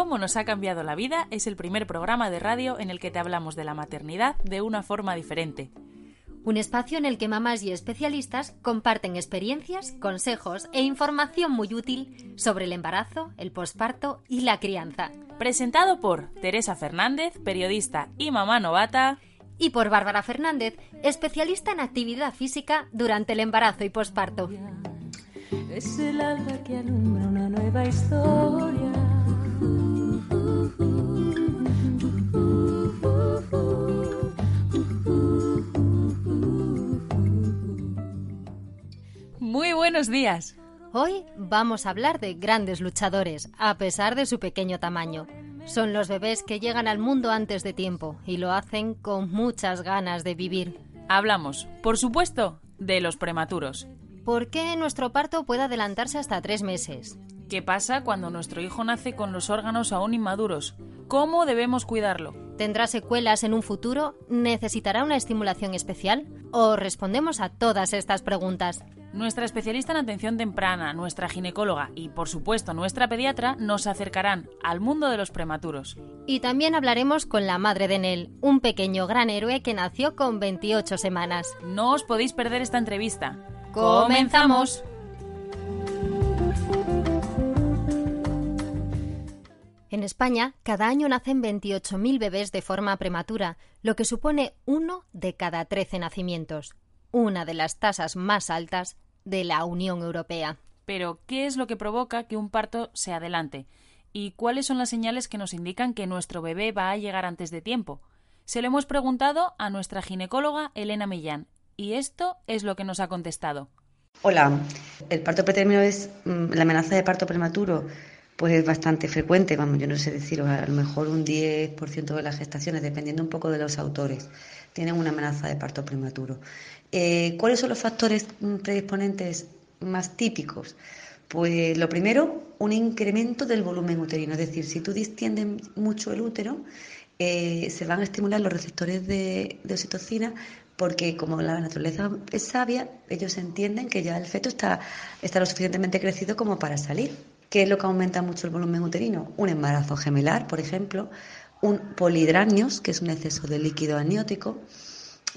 Cómo nos ha cambiado la vida es el primer programa de radio en el que te hablamos de la maternidad de una forma diferente. Un espacio en el que mamás y especialistas comparten experiencias, consejos e información muy útil sobre el embarazo, el posparto y la crianza. Presentado por Teresa Fernández, periodista y mamá novata, Y por Bárbara Fernández, especialista en actividad física durante el embarazo y posparto. Es el alba que alumbra una nueva historia. Muy buenos días. Hoy vamos a hablar de grandes luchadores, a pesar de su pequeño tamaño. Son los bebés que llegan al mundo antes de tiempo y lo hacen con muchas ganas de vivir. Hablamos, por supuesto, de los prematuros. ¿Por qué nuestro parto puede adelantarse hasta tres meses? ¿Qué pasa cuando nuestro hijo nace con los órganos aún inmaduros? ¿Cómo debemos cuidarlo? ¿Tendrá secuelas en un futuro? ¿Necesitará una estimulación especial? ¿O respondemos a todas estas preguntas? Nuestra especialista en atención temprana, nuestra ginecóloga y, por supuesto, nuestra pediatra nos acercarán al mundo de los prematuros. Y también hablaremos con la madre de Nel, un pequeño gran héroe que nació con 28 semanas. No os podéis perder esta entrevista. ¡Comenzamos! En España, cada año nacen 28.000 bebés de forma prematura, lo que supone uno de cada 13 nacimientos, una de las tasas más altas de la Unión Europea. Pero, ¿qué es lo que provoca que un parto se adelante? ¿Y cuáles son las señales que nos indican que nuestro bebé va a llegar antes de tiempo? Se lo hemos preguntado a nuestra ginecóloga Elena Millán, y esto es lo que nos ha contestado. Hola, el parto pretérmino es mm, la amenaza de parto prematuro, pues es bastante frecuente, vamos, yo no sé deciros, a lo mejor un 10% de las gestaciones, dependiendo un poco de los autores, tienen una amenaza de parto prematuro. Eh, ¿Cuáles son los factores mm, predisponentes más típicos? Pues lo primero, un incremento del volumen uterino, es decir, si tú distiendes mucho el útero, eh, se van a estimular los receptores de, de oxitocina porque como la naturaleza es sabia, ellos entienden que ya el feto está, está lo suficientemente crecido como para salir. ¿Qué es lo que aumenta mucho el volumen uterino? Un embarazo gemelar, por ejemplo, un polihidranios, que es un exceso de líquido amniótico.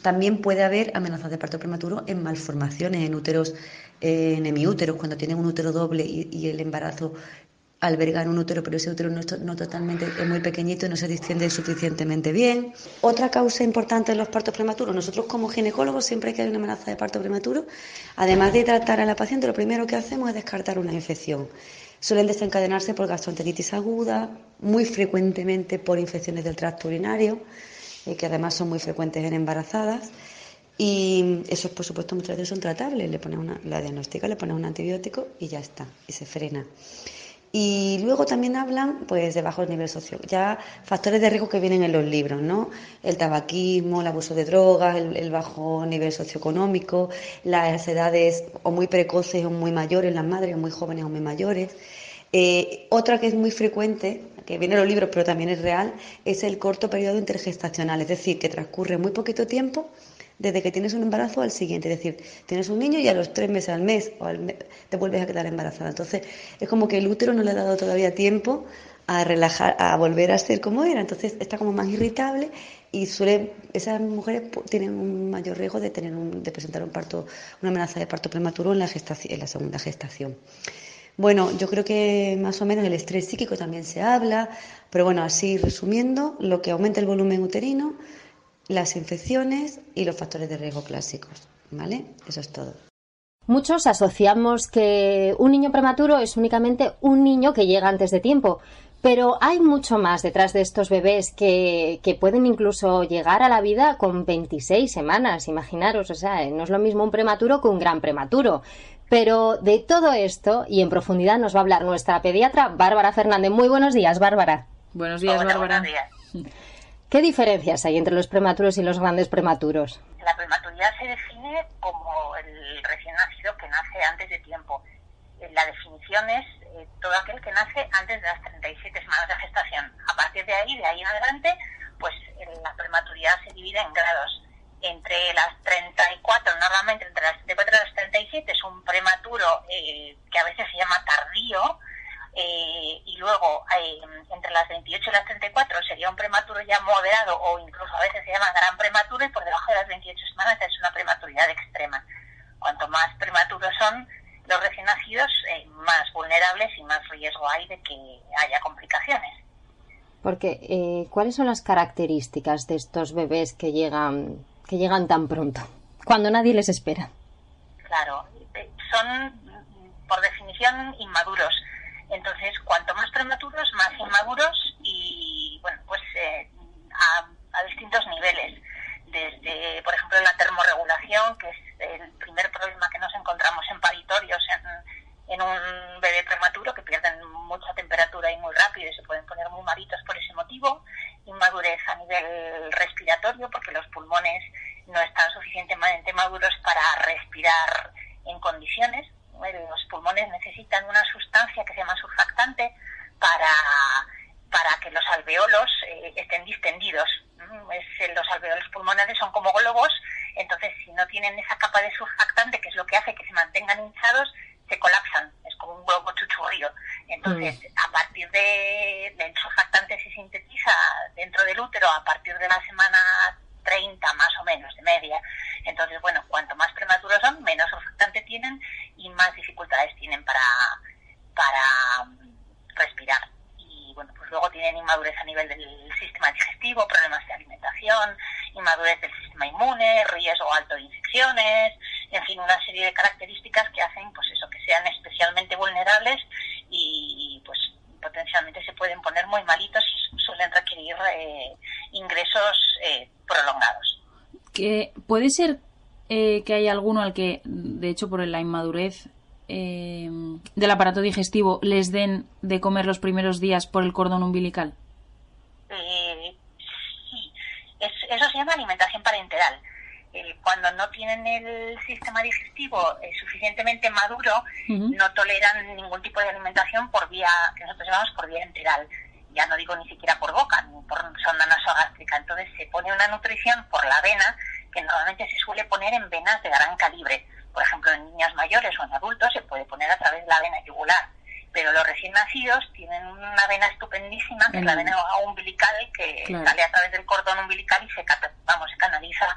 También puede haber amenazas de parto prematuro en malformaciones, en úteros, en hemiúteros, cuando tienen un útero doble y, el embarazo alberga en un útero, pero ese útero no, no totalmente es muy pequeñito y no se distiende suficientemente bien. Otra causa importante en los partos prematuros, nosotros como ginecólogos siempre que hay una amenaza de parto prematuro, además de tratar a la paciente, lo primero que hacemos es descartar una infección. Suelen desencadenarse por gastroenteritis aguda, muy frecuentemente por infecciones del tracto urinario, eh, que además son muy frecuentes en embarazadas. Y esos, por supuesto, muchas veces son tratables. Le pones una, la diagnostica, le pones un antibiótico y ya está, y se frena. Y luego también hablan pues de bajos niveles socio, ya factores de riesgo que vienen en los libros, ¿no? El tabaquismo, el abuso de drogas, el, el bajo nivel socioeconómico, las edades o muy precoces o muy mayores, las madres o muy jóvenes o muy mayores. Eh, otra que es muy frecuente, que viene en los libros pero también es real, es el corto periodo intergestacional, es decir, que transcurre muy poquito tiempo desde que tienes un embarazo al siguiente. Es decir, tienes un niño y a los tres meses al mes o al me- te vuelves a quedar embarazada. Entonces, es como que el útero no le ha dado todavía tiempo a relajar, a volver a ser como era. Entonces, está como más irritable y suele, esas mujeres tienen un mayor riesgo de tener un- de presentar un parto, una amenaza de parto prematuro en la gestación, en la segunda gestación. Bueno, yo creo que más o menos el estrés psíquico también se habla, pero bueno, así resumiendo, lo que aumenta el volumen uterino, las infecciones y los factores de riesgo clásicos, ¿vale? Eso es todo. Muchos asociamos que un niño prematuro es únicamente un niño que llega antes de tiempo, Pero hay mucho más detrás de estos bebés que, que, pueden incluso llegar a la vida con 26 semanas, imaginaros, o sea, no es lo mismo un prematuro que un gran prematuro. Pero de todo esto y en profundidad nos va a hablar nuestra pediatra Bárbara Fernández. Muy buenos días, Bárbara. Buenos días, Hola, Bárbara. buenos días. ¿Qué diferencias hay entre los prematuros y los grandes prematuros? La prematuridad se define como el recién nacido que nace antes de tiempo. Eh, La definición es eh, todo aquel que nace antes de las 37 semanas de gestación. A partir de ahí, de ahí en adelante, pues eh, la prematuridad se divide en grados. Entre las 34, normalmente entre las 34 y las 37 es un prematuro eh, que a veces 28 y las 34 sería un prematuro ya moderado o incluso a veces se llama gran prematuro y por debajo de las 28 semanas es una prematuridad extrema. Cuanto más prematuros son los recién nacidos, eh, más vulnerables y más riesgo hay de que haya complicaciones. Porque, eh, ¿cuáles son las características de estos bebés que llegan, que llegan tan pronto? Cuando nadie les espera. Claro, eh, son por definición inmaduros. Entonces, cuanto más prematuros, más inmaduros y, bueno, pues eh, a, a distintos niveles. Desde, por ejemplo, la termorregulación, que es el primer problema que nos encontramos en paritorios en, en un bebé prematuro, que pierden mucha temperatura y muy rápido y se pueden poner muy malitos por ese motivo. Inmadurez a nivel respiratorio, porque los pulmones no están suficientemente maduros para respirar en condiciones. Los pulmones necesitan una sustancia que se llama surfactante para, para que los alveolos eh, estén distendidos. Mm, Es, los alveolos pulmonares son como globos, entonces si no tienen esa capa de surfactante, que es lo que hace que se mantengan hinchados, se colapsan. Es como un globo chuchurrío. Entonces, a partir de, del surfactante se sintetiza dentro del útero a partir de la semana 30 más o menos de media. Entonces, bueno, cuanto más prematuros son, menos surfactante tienen y más dificultades tienen para, para mm, respirar. Bueno, pues luego tienen inmadurez a nivel del sistema digestivo, problemas de alimentación, inmadurez del sistema inmune, riesgo alto de infecciones, en fin, una serie de características que hacen pues eso, que sean especialmente vulnerables y pues potencialmente se pueden poner muy malitos y suelen requerir eh, ingresos eh, prolongados. Que puede ser eh, que hay alguno al que, de hecho, por la inmadurez eh, del aparato digestivo, les den de comer los primeros días por el cordón umbilical. Eh, sí, es, eso se llama alimentación parenteral. Eh, cuando no tienen el sistema digestivo eh, suficientemente maduro, no toleran ningún tipo de alimentación por vía, que nosotros llamamos por vía enteral. Ya no digo ni siquiera por boca, ni por sonda nasogástrica. Entonces se pone una nutrición por la vena, que normalmente se suele poner en venas de gran calibre. Por ejemplo, en niños mayores o en adultos se puede poner a través de la vena yugular. Pero los recién nacidos tienen una vena estupendísima, que es la vena umbilical, que Claro. sale a través del cordón umbilical y se, vamos, se canaliza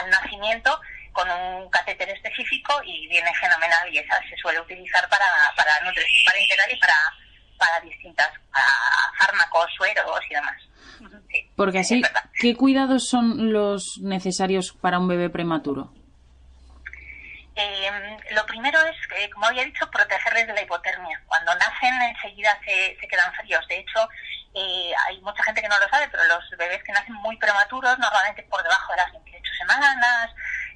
al nacimiento con un catéter específico y viene fenomenal y esa se suele utilizar para, para nutrición parenteral y para, para distintas para fármacos, sueros y demás. Sí, Porque así. ¿qué cuidados son los necesarios para un bebé prematuro? Eh, lo primero es, eh, como había dicho, protegerles de la hipotermia. Cuando nacen enseguida se, se quedan fríos. De hecho, eh, hay mucha gente que no lo sabe, pero los bebés que nacen muy prematuros, normalmente por debajo de las 28 semanas,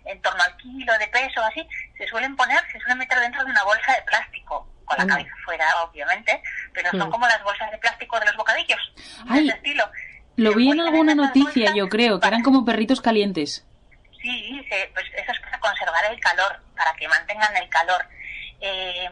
en torno al kilo de peso, así, se suelen poner, se suelen meter dentro de una bolsa de plástico, con la Mm. cabeza fuera, obviamente, pero son Mm. como las bolsas de plástico de los bocadillos, de Ay, ese estilo. Lo Se vi en alguna noticia, bolsas yo creo, que eran como perritos calientes. Sí, se- pues eso es para conservar el calor, para que mantengan el calor. Eh,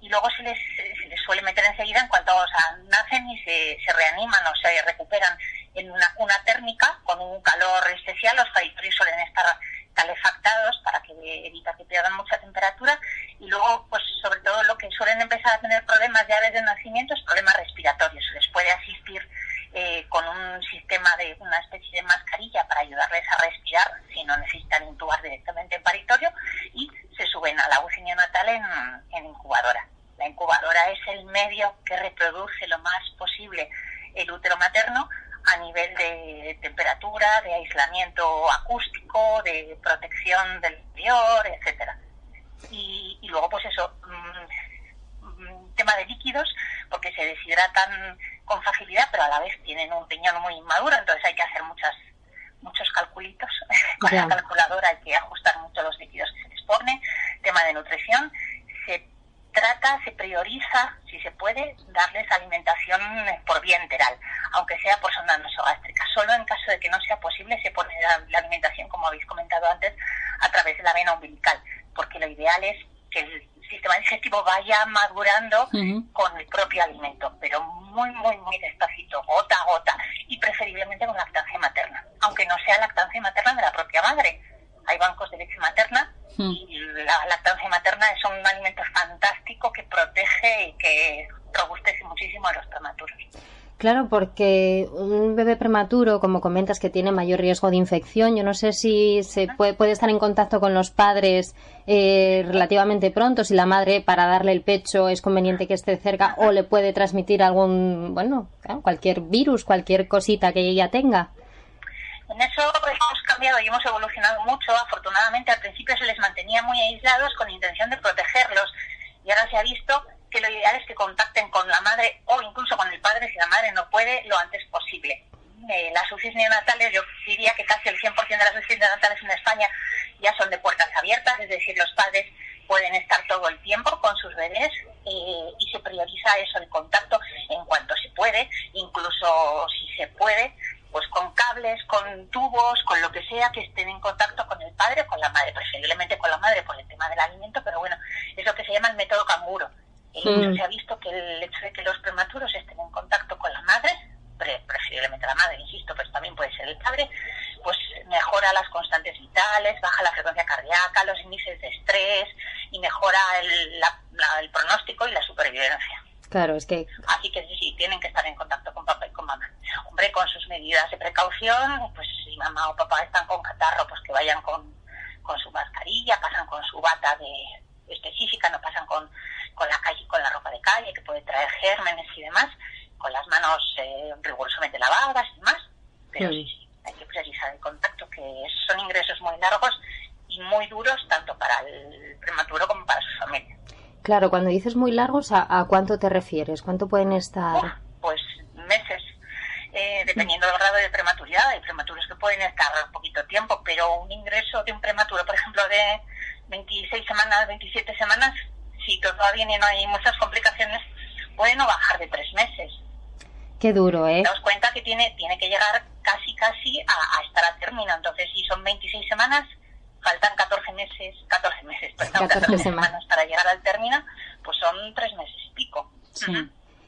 y luego se les, se les suele meter enseguida en cuanto o sea, nacen y se, se reaniman o se recuperan en una cuna térmica con un calor especial. Los paritorios suelen estar calefactados para que evita que pierdan mucha temperatura y luego pues sobre todo lo que suelen empezar a tener problemas ya desde el nacimiento es problemas respiratorios. Se les puede asistir eh, con un sistema de una especie de mascarilla para ayudarles a respirar si no necesitan intubar directamente en paritorio y se suben a la UCI neonatal en, en incubadora. La incubadora es el medio que reproduce lo más posible el útero materno a nivel de temperatura, de aislamiento acústico, de protección del interior, etcétera. Y, y luego, pues eso, mm, mm, tema de líquidos, porque se deshidratan con facilidad, pero a la vez tienen un riñón muy inmaduro, entonces hay que hacer muchas muchos calculitos con Ya. la calculadora, hay que ajustar mucho los líquidos que se les pone, tema de nutrición, se trata, se prioriza, si se puede, darles alimentación eh, por vía enteral, aunque sea por sonda nasogástrica. Solo en caso de que no sea posible se pone la, la alimentación, como habéis comentado antes, a través de la vena umbilical, porque lo ideal es que el sistema digestivo vaya con el propio alimento, pero muy, muy, muy despacito, gota a gota, y preferiblemente con lactancia materna, aunque no sea lactancia materna de la propia madre. Hay bancos de leche materna y la lactancia materna es un alimento fantástico que protege y que robustece muchísimo a los prematuros. Claro, porque bebé prematuro, como comentas, que tiene mayor riesgo de infección, yo no sé si se puede, puede estar en contacto con los padres eh, relativamente pronto, si la madre para darle el pecho es conveniente que esté cerca o le puede transmitir algún, bueno, cualquier virus, cualquier cosita que ella tenga. En eso hemos cambiado y hemos evolucionado mucho. Afortunadamente, al principio se les mantenía muy aislados con intención de protegerlos. Y ahora se ha visto que lo ideal es que contacten con la madre o incluso con el padre si la madre no puede lo antes posible. Eh, las UCIs neonatales, yo diría que casi el 100% de las UCIs neonatales en España ya son de puertas abiertas, es decir, los padres pueden estar todo el tiempo con sus bebés eh, y se prioriza eso, el contacto en cuanto se puede, incluso si se puede, pues con cables, con tubos, con lo que sea que estén en contacto con el padre o con la madre, preferiblemente con la madre por el tema del alimento, pero bueno, es lo que se llama el método canguro. Eh, Mm. Se ha visto que el hecho de que los prematuros estén en contacto con la madre, pre- preferiblemente la madre, insisto, pero también puede ser el padre, pues mejora las constantes vitales, baja la frecuencia cardíaca, los índices de estrés y mejora el, la- la- el pronóstico y la supervivencia. Claro, es que Así que sí, sí, tienen que estar en contacto con papá y con mamá. Hombre, con sus medidas de precaución, pues si mamá o papá están con catarro, pues que vayan con, con su mascarilla, pasan con su bata de específica, no pasan con, con la calle, con la ropa de calle, que puede traer gérmenes y demás, con las manos eh, rigurosamente lavadas y demás. Pero sí, sí, hay que priorizar el contacto, que son ingresos muy largos y muy duros, tanto para el prematuro como para su familia. Claro, cuando dices muy largos, ¿a, a cuánto te refieres? ¿Cuánto pueden estar? pues meses, eh, dependiendo del grado de prematuridad. Hay prematuros que pueden estar poquito tiempo, pero un ingreso de un prematuro, por ejemplo, de 26 semanas, 27 semanas, si todo va bien y no hay muchas complicaciones, puede no bajar de tres meses. Qué duro, ¿eh? Daos cuenta que tiene, tiene que llegar casi, casi a, a estar a término. Entonces, si son 26 semanas, faltan 14 meses, 14 meses, perdón, 14 14 semanas. semanas para llegar al término, pues son tres meses y pico. Sí.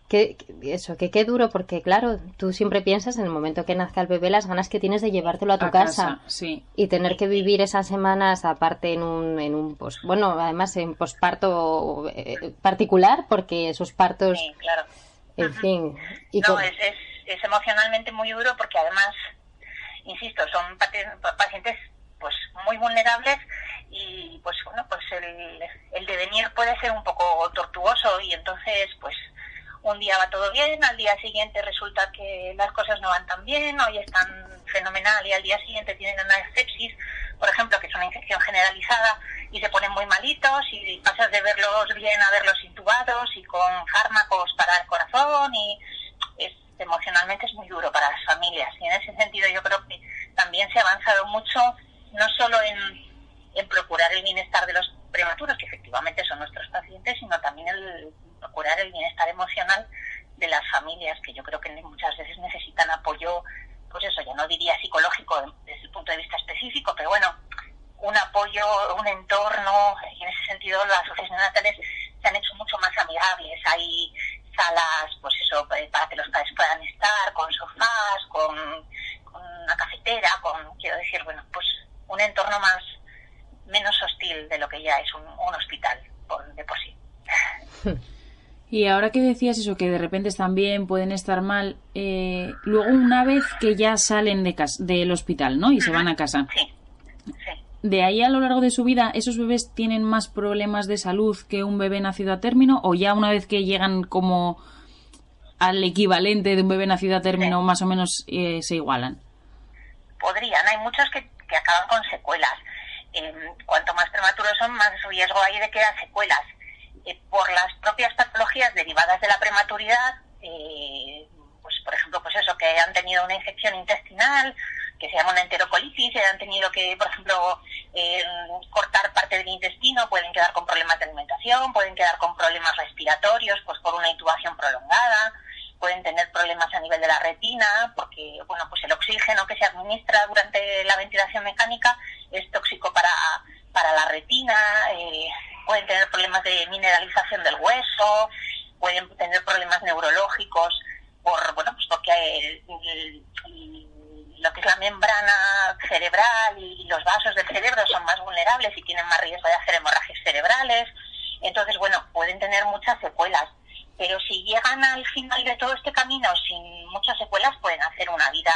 Que, que- eso, que qué duro, porque claro, tú siempre piensas en el momento que nazca el bebé las ganas que tienes de llevártelo a tu A casa. Sí. Y tener que vivir esas semanas aparte en un, en un pos, bueno, además en posparto eh, particular, porque esos partos, Sí, claro. En fin. Y no, con- es, es, es emocionalmente muy duro porque además, insisto, son pacientes pues muy vulnerables y pues bueno, pues el, el devenir puede ser un poco tortuoso y entonces pues un día va todo bien, al día siguiente resulta que las cosas no van tan bien, hoy están fenomenal y al día siguiente tienen una sepsis, por ejemplo, que es una infección generalizada y se ponen muy malitos y pasas de verlos bien a verlos intubados y con fármacos para el corazón y es, emocionalmente es muy duro para las familias. Y en ese sentido yo creo que también se ha avanzado mucho no solo en, en procurar el bienestar de los prematuros, que efectivamente son nuestros pacientes, sino también el procurar el bienestar emocional de las familias, que yo creo que muchas veces necesitan apoyo, pues eso, ya no diría psicológico desde el punto de vista específico, pero bueno, un apoyo, un entorno, y en ese sentido las oficinas natales se han hecho mucho más amigables, hay salas, pues eso, eh, para que los padres puedan estar, con sofás, con, con una cafetera, con, quiero decir, bueno, pues un entorno más, menos hostil de lo que ya es un, un hospital por, de por sí. Y ahora que decías eso, que de repente están bien, pueden estar mal, eh, luego una vez que ya salen de cas- del hospital, ¿no? Y se van a casa. Sí, sí. De ahí a lo largo de su vida, ¿esos bebés tienen más problemas de salud que un bebé nacido a término? ¿O ya una vez que llegan como al equivalente de un bebé nacido a término, Sí. más o menos eh, se igualan? podrían. Hay muchos que, que acaban con secuelas. Eh, cuanto más prematuros son, más riesgo hay de que secuelas. Eh, por las propias patologías derivadas de la prematuridad, eh, por ejemplo, pues eso, que han tenido una infección intestinal, que se llama una enterocolitis, han tenido que, por ejemplo, eh, cortar parte del intestino, pueden quedar con problemas de alimentación, pueden quedar con problemas respiratorios, pues por una intubación prolongada, pueden tener problemas a nivel de la retina, porque, bueno, pues el oxígeno que se administra durante la ventilación mecánica es tóxico para, para la retina, eh, pueden tener problemas de mineralización del hueso, pueden tener problemas neurológicos, por, bueno, pues porque lo que es la membrana cerebral y los vasos del cerebro son más vulnerables y tienen más riesgo de hacer hemorragias cerebrales. Entonces, bueno, pueden tener muchas secuelas. Pero si llegan al final de todo este camino sin muchas secuelas, pueden hacer una vida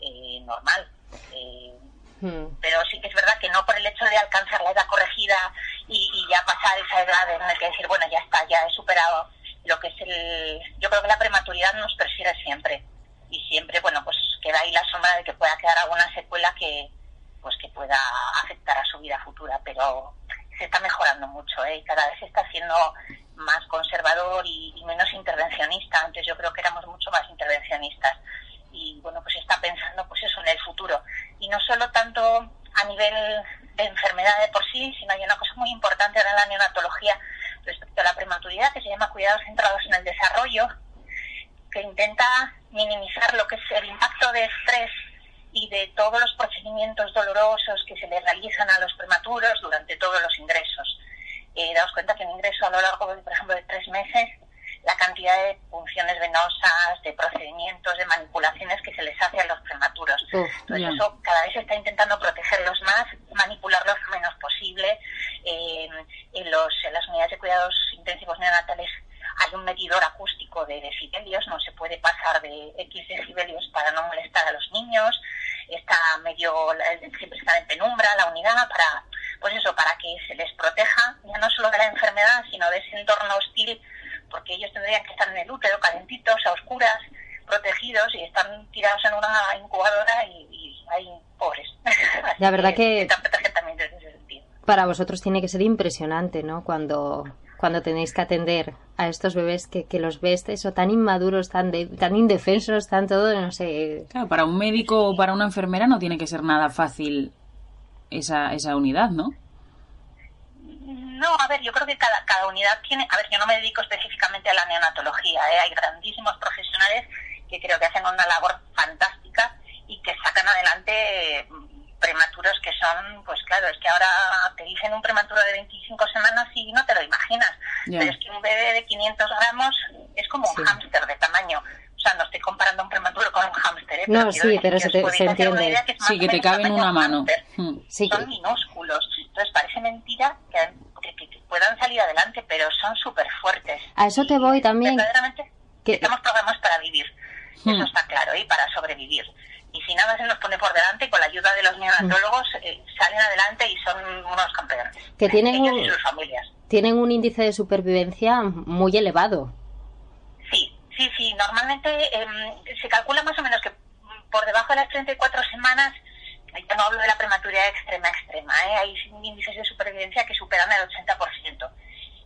eh, normal. Eh, hmm. Pero sí que es verdad que no por el hecho de alcanzar la edad corregida y, y, ya pasar esa edad en la que decir, bueno, ya está, ya he superado lo que es el... Yo creo que la prematuridad nos persigue siempre y siempre, bueno, pues queda ahí la sombra de que pueda quedar alguna secuela que pues que pueda afectar a su vida futura, pero se está mejorando mucho, ¿eh? y cada vez se está haciendo más conservador y, menos intervencionista. Antes yo creo que éramos mucho más intervencionistas y bueno, pues está pensando pues eso en el futuro y no solo tanto a nivel de enfermedad de por sí, sino hay una cosa muy importante en la neonatología respecto a la prematuridad que se llama cuidados centrados en el desarrollo, que intenta minimizar lo que es el impacto de estrés y de todos los procedimientos dolorosos que se le realizan a los prematuros durante todos los ingresos. Eh, daos cuenta que en ingreso a lo largo, de, por ejemplo, de tres meses, la cantidad de punciones venosas, de procedimientos, de manipulaciones que se les hace a los prematuros. Entonces eso cada vez se está intentando protegerlos más, manipularlos lo menos posible. Eh, en, los, en las unidades de cuidados intensivos neonatales hay un medidor acústico de decibelios, no se puede pasar de X decibelios para no molestar a los niños, está medio, siempre está en penumbra la unidad para, pues eso, para que se les proteja ya no solo de la enfermedad, sino de ese entorno hostil, ellos tendrían que estar en el útero, calentitos, a oscuras, protegidos y están tirados en una incubadora y, y hay pobres. La verdad que, para vosotros tiene que ser impresionante, ¿no? Cuando cuando tenéis que atender a estos bebés que, que los ves eso tan inmaduros, tan tan indefensos, tan todo, no sé. Claro, para un médico o para una enfermera no tiene que ser nada fácil esa, esa unidad, ¿no? No, a ver, yo creo que cada, cada unidad tiene, a ver, yo no me dedico específicamente a la neonatología, ¿eh? hay grandísimos profesionales que creo que hacen una labor fantástica y que sacan adelante prematuros que son, pues claro, es que ahora te dicen un prematuro de 25 semanas y no te lo imaginas. Pero es que un bebé de 500 gramos es como un hámster de tamaño. O sea, no estoy comparando un prematuro con un hámster. ¿eh? No, sí, pero se, te, se entiende. sí, que te cabe en una mano. Hmm. son minúsculos. Entonces parece mentira que, que, puedan salir adelante, pero son súper fuertes. A eso te voy también. Verdaderamente que... estamos programados para vivir. Eso hmm. está claro, y para sobrevivir y si nada se nos pone por delante, con la ayuda de los neonatólogos eh, salen adelante y son unos campeones. Que tienen Ellos y sus familias. Tienen un índice de supervivencia muy elevado. Sí, sí. Normalmente em, se calcula más o menos que por debajo de las 34 semanas, yo no hablo de la prematuridad extrema extrema, ¿eh? hay índices de supervivencia que superan el 80%.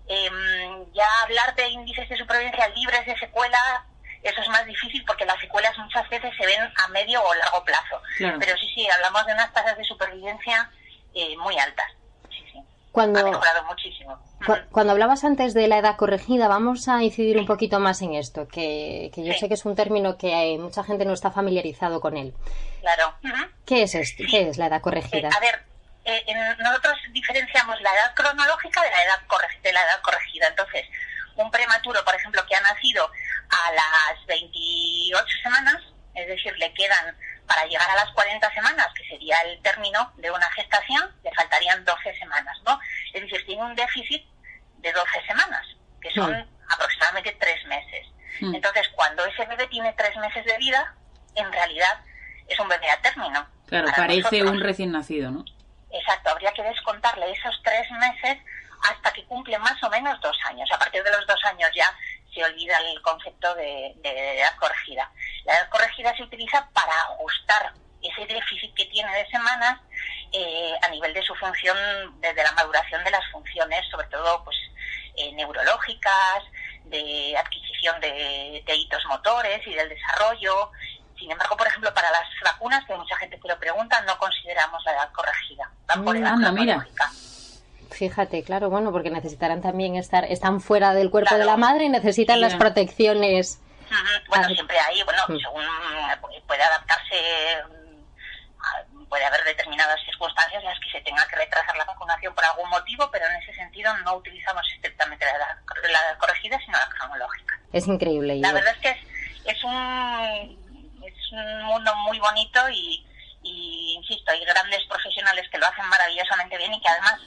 Em, ya hablar de índices de supervivencia libres de secuela eso es más difícil porque las secuelas muchas veces se ven a medio o largo plazo. Pero sí, sí, hablamos de unas tasas de supervivencia eh, muy altas. Cuando, ha mejorado muchísimo. cuando hablabas antes de la edad corregida, vamos a incidir un poquito más en esto, que, que yo sé que es un término que hay, mucha gente no está familiarizado con él. Claro. ¿Qué es esto? ¿Qué es la edad corregida? Eh, a ver, eh, nosotros diferenciamos la edad cronológica de la edad, de la edad corregida. Entonces, un prematuro, por ejemplo, que ha nacido a las 28 semanas, es decir, le quedan para llegar a las 40 semanas, que sería el término de una gestación, le faltarían 12 semanas, ¿no? Es decir, tiene un déficit de 12 semanas, que son aproximadamente 3 meses. Entonces, cuando ese bebé tiene 3 meses de vida, en realidad es un bebé a término. Claro, parece un recién nacido, ¿no? Exacto, habría que descontarle esos 3 meses hasta que cumple más o menos dos años. A partir de los dos años ya se olvida el concepto de, edad corregida. La edad corregida se utiliza para ajustar ese déficit que tiene de semanas eh, a nivel de su función, desde la maduración de las funciones, sobre todo pues eh, neurológicas, de adquisición de, de hitos motores y del desarrollo. Sin embargo, por ejemplo, para las vacunas, que mucha gente te lo pregunta, no consideramos la edad corregida. Va por edad anda, mira. Fíjate, claro, bueno, porque necesitarán también estar, están fuera del cuerpo Claro. de la madre y necesitan Sí. las protecciones. Ujú. Bueno, Ah. siempre hay, bueno, Mm. según eh, puede adaptarse, mm, puede haber determinadas circunstancias en las que se tenga que retrasar la vacunación por algún motivo, pero en ese sentido no utilizamos estrictamente la edad, la edad corregida, sino la cronológica. Es increíble. La yo- verdad es que es, es un es un mundo muy bonito y, y, insisto, hay grandes profesionales que lo hacen maravillosamente bien y que además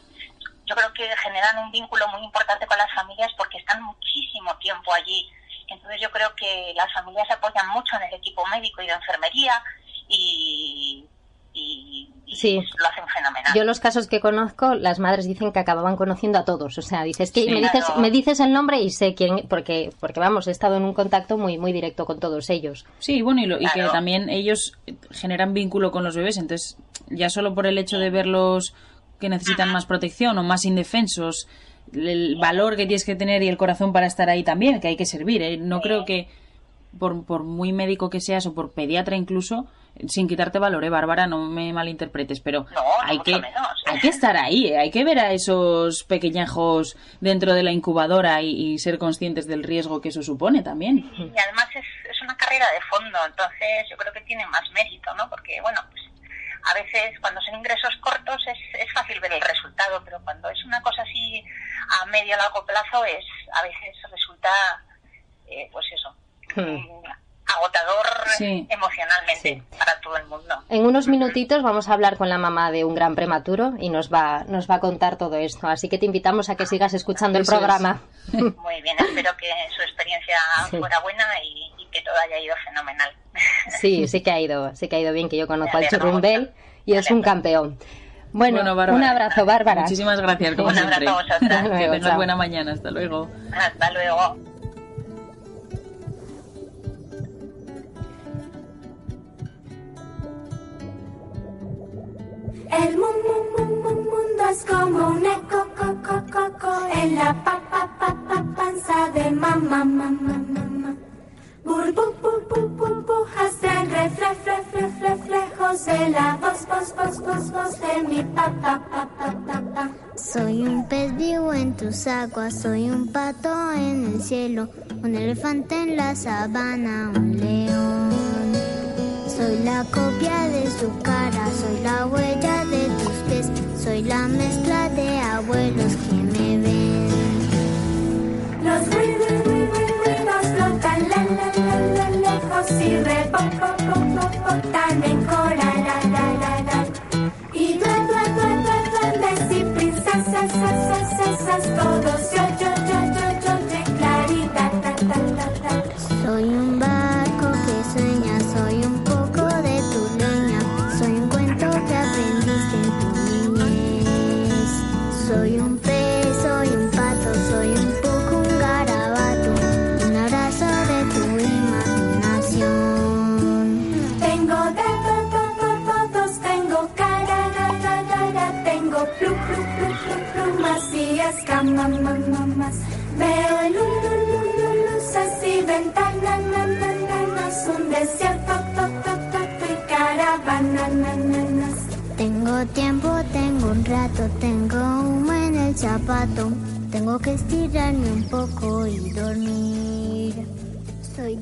yo creo que generan un vínculo muy importante con las familias porque están muchísimo tiempo allí. Entonces yo creo que las familias se apoyan mucho en el equipo médico y de enfermería y, y, y Sí. lo hacen fenomenal. Yo los casos que conozco, las madres dicen que acababan conociendo a todos. O sea, dices que Sí. me dices, Claro. me dices el nombre y sé quién, porque, porque vamos, he estado en un contacto muy, muy directo con todos ellos. Sí, bueno, y, lo- y que también ellos generan vínculo con los bebés, entonces ya solo por el hecho de verlos que necesitan más protección o más indefensos, el valor que tienes que tener y el corazón para estar ahí también, que hay que servir. ¿eh? No creo que por, por muy médico que seas o por pediatra incluso, sin quitarte valor, ¿eh, Bárbara? No me malinterpretes, pero No, hay, que, menos. hay que estar ahí, ¿eh? hay que ver a esos pequeñajos dentro de la incubadora y, y ser conscientes del riesgo que eso supone también. y además es, es una carrera de fondo, entonces yo creo que tiene más mérito, ¿no? Porque, bueno, pues a veces cuando son ingresos cortos es, es fácil ver el resultado, pero cuando es una cosa así a medio o largo plazo es a veces resulta, eh, pues eso, Hmm. Agotador Sí. emocionalmente para todo el mundo. En unos minutitos vamos a hablar con la mamá de un gran prematuro y nos va, nos va a contar todo esto. Así que te invitamos a que sigas escuchando el Eso es. programa. Muy bien, espero que su experiencia Sí. fuera buena y, y que todo haya ido fenomenal. Sí, sí que ha ido, sí que ha ido bien, que yo conozco al Churrumbel y es un campeón. Bueno, Bueno, Bárbara. un abrazo, Bárbara. Muchísimas gracias, como Un abrazo siempre. a vosotras. Hasta Que tengas chao. buena mañana. Hasta luego. Hasta luego. El mu- mu- mu- mu- mundo es como un eco, co, co, co, co, en la pa, pa, pa, pa, panza de mamá, mamá, mamá. Burbu, bu, bu, burbujas en refle, fle, fle, fle, reflejos de la voz, voz, voz, voz, voz de mi pa, pa, pa, pa, pa, pa. Soy un pez vivo en tus aguas, soy un pato en el cielo, un elefante en la sabana, un león. Soy la copia de su cara, soy la huella soy la mezcla de abuelos que me ven. Los ri, ri, ruidos flotan la, la, la, la, lejos y rebotan en cora, que un poco y dormir. Soy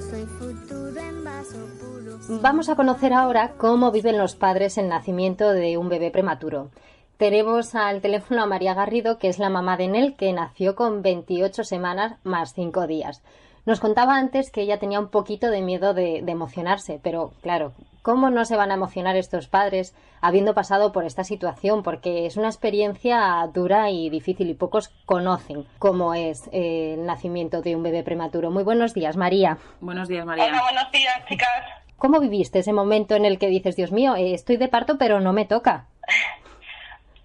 soy futuro en. Vamos a conocer ahora cómo viven los padres el nacimiento de un bebé prematuro. Tenemos al teléfono a María Garrido, que es la mamá de Nel, que nació con 28 semanas más 5 días. Nos contaba antes que ella tenía un poquito de miedo de emocionarse, pero claro, ¿cómo no se van a emocionar estos padres habiendo pasado por esta situación? Porque es una experiencia dura y difícil y pocos conocen cómo es eh, el nacimiento de un bebé prematuro. Muy buenos días, María. Buenos días, María. Hola, buenos días, chicas. ¿Cómo viviste ese momento en el que dices, Dios mío, eh, estoy de parto pero no me toca?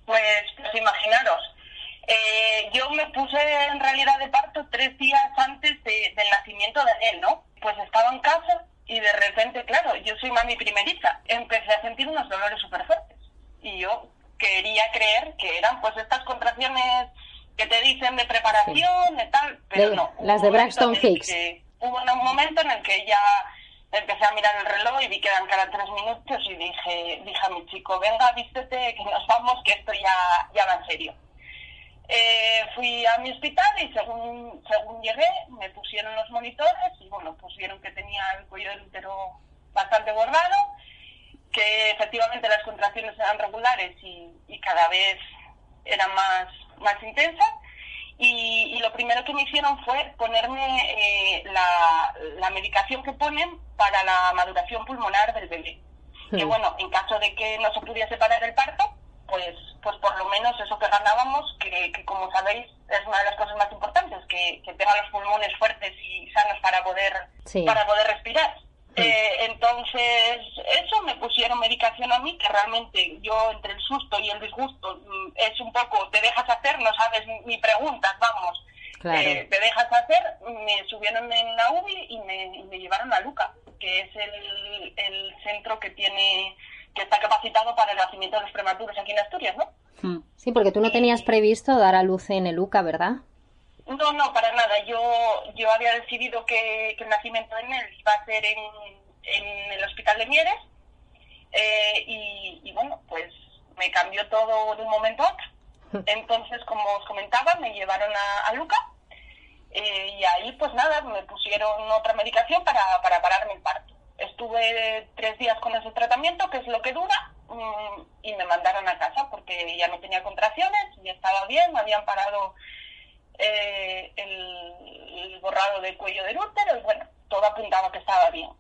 Pues, pues imaginaros, eh, yo me puse en realidad de parto tres días antes de- del nacimiento de él, ¿no? Pues estaba en casa y de repente, claro, yo soy mami primeriza, empecé a sentir unos dolores súper fuertes. Y yo quería creer que eran pues estas contracciones que te dicen de preparación, de tal, pero De- no. las de Braxton Hicks. Hubo un momento en el que ya empecé a mirar el reloj y vi que eran cada tres minutos y dije, dije a mi chico, venga, vístete, que nos vamos, que esto ya, ya va en serio. Eh, fui a mi hospital y según, según llegué me pusieron los monitores y bueno, pues vieron que tenía el cuello del útero bastante bordado, que efectivamente las contracciones eran regulares y, y cada vez eran más, más intensas. Y, y lo primero que me hicieron fue ponerme eh, la, la medicación que ponen para la maduración pulmonar del bebé. Que Hmm. bueno, en caso de que no se pudiese parar el parto, pues, pues por lo menos eso que ganábamos, que, que como sabéis es una de las cosas más importantes, que, que tenga los pulmones fuertes y sanos para poder, Sí. para poder respirar. Eh, entonces, eso me pusieron medicación a mí, que realmente yo entre el susto y el disgusto mm, es un poco, te dejas hacer, no sabes ni- ni preguntas, vamos. Claro. Eh, te dejas hacer, me subieron en la UBI y me, y me llevaron a Luca, que es el, el centro que tiene que está capacitado para el nacimiento de los prematuros aquí en Asturias, ¿no? Mm. Sí, porque tú no tenías previsto dar a luz en el UCA, ¿verdad? No, no, para nada. Yo, yo había decidido que, que el nacimiento en él iba a ser en, en el hospital de Mieres eh, y, y bueno, pues me cambió todo de un momento a otro. Entonces, como os comentaba, me llevaron a, a Luca eh, y ahí pues nada, me pusieron otra medicación para, para pararme el parto. Estuve tres días con ese tratamiento, que es lo que dura, mm, y me mandaron a casa porque ya no tenía contracciones y estaba bien, me habían parado eh, el, el borrado del cuello del útero y bueno, todo apuntaba que estaba bien.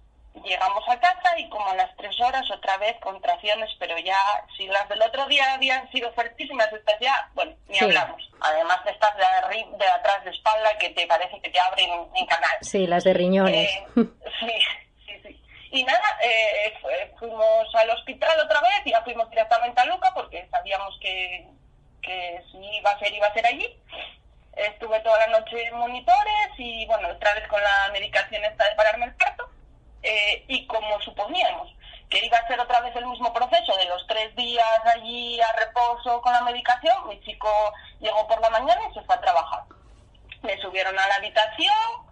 Llegamos a casa y como a las tres horas otra vez contracciones, pero ya si las del otro día habían sido fuertísimas, estas ya, bueno, ni Sí. hablamos. Además de estas de, de atrás de espalda que te parece que te abren en canal. Sí, las de riñones. Eh, sí. Y nada, eh, fuimos al hospital otra vez ya fuimos directamente a Luca porque sabíamos que, que si iba a ser, iba a ser allí. Estuve toda la noche en monitores y bueno, otra vez con la medicación esta de pararme el parto. Eh, y como suponíamos que iba a ser otra vez el mismo proceso de los tres días allí a reposo con la medicación, mi chico llegó por la mañana y se fue a trabajar. Me subieron a la habitación,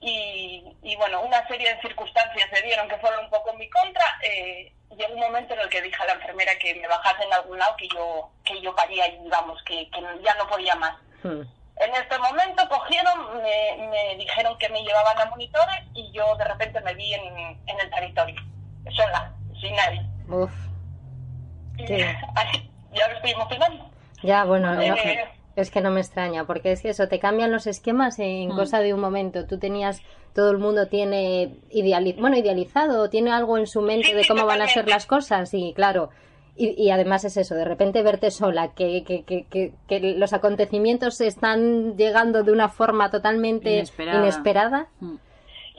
y, y, bueno, una serie de circunstancias se dieron que fueron un poco en mi contra. Eh, llegó un momento en el que dije a la enfermera que me bajase en algún lado que yo que yo paría y vamos, que, que ya no podía más. Hmm. En este momento cogieron, me, me dijeron que me llevaban a monitores y yo de repente me vi en, en el territorio, sola, sin nadie. Uf, Y Sí. así, ya me estoy emocionando. ya, bueno, no- Eh, es que no me extraña, porque es que eso, te cambian los esquemas en Mm. cosa de un momento. Tú tenías, todo el mundo tiene ideali bueno, idealizado, tiene algo en su mente Sí, de sí, cómo van a ser las cosas, y claro. Y, y además es eso, de repente verte sola, que, que, que, que, que los acontecimientos están llegando de una forma totalmente Inesperada. inesperada. Mm.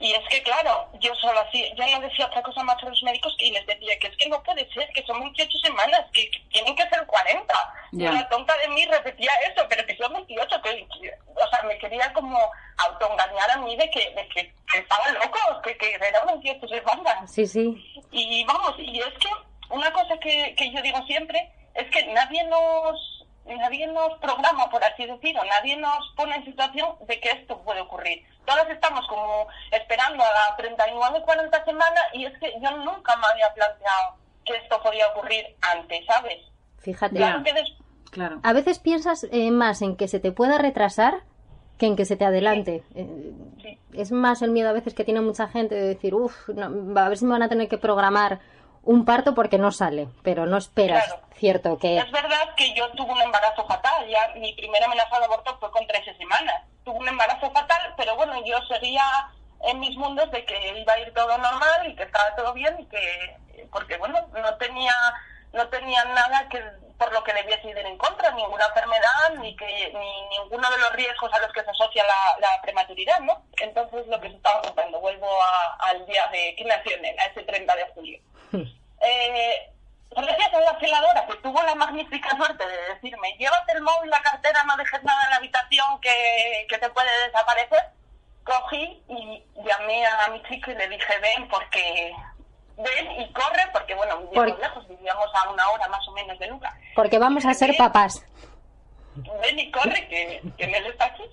Y es que, claro, yo solo así, yo no decía otra cosa más a los médicos y les decía que es que no puede ser, que son 28 semanas, que, que tienen que ser 40. Ya. Y la tonta de mí repetía eso, pero que son 28, que, o sea, me quería como autoengañar a mí de que, de que, que estaban locos, que, que eran 28 semanas. Sí, sí. Y vamos, y es que una cosa que, que yo digo siempre es que nadie nos nadie nos programa, por así decirlo, nadie nos pone en situación de que esto puede ocurrir. Todas estamos como esperando a la 39, 40 semanas y es que yo nunca me había planteado que esto podía ocurrir antes, ¿sabes? Fíjate. Claro que des- Claro. A veces piensas eh, más en que se te pueda retrasar que en que se te adelante. Eh, Sí. es más el miedo a veces que tiene mucha gente de decir, uff, a ver si me van a tener que programar un parto porque no sale, pero no esperas, Claro. cierto, que... Es verdad que yo tuve un embarazo fatal, ya mi primera amenaza de aborto fue con 13 semanas. Tuve un embarazo fatal, pero bueno, yo seguía en mis mundos de que iba a ir todo normal y que estaba todo bien y que, porque bueno, no tenía, no tenía nada que por lo que debiese ir en contra, ninguna enfermedad, ni que ni ninguno de los riesgos a los que se asocia la, la prematuridad, ¿no? Entonces lo que se estaba contando, vuelvo a- al día de que nació en él, a ese 30 de julio. Eh, gracias a la celadora que tuvo la magnífica suerte de decirme, llévate el móvil, la cartera, no dejes nada en la habitación que, que te puede desaparecer, cogí y llamé a mi chico y le dije, ven porque ven y corre, porque bueno, vivíamos Por- lejos, vivíamos a una hora más o menos de Luca. Porque vamos a ser papás. ven y corre, que, que él está aquí.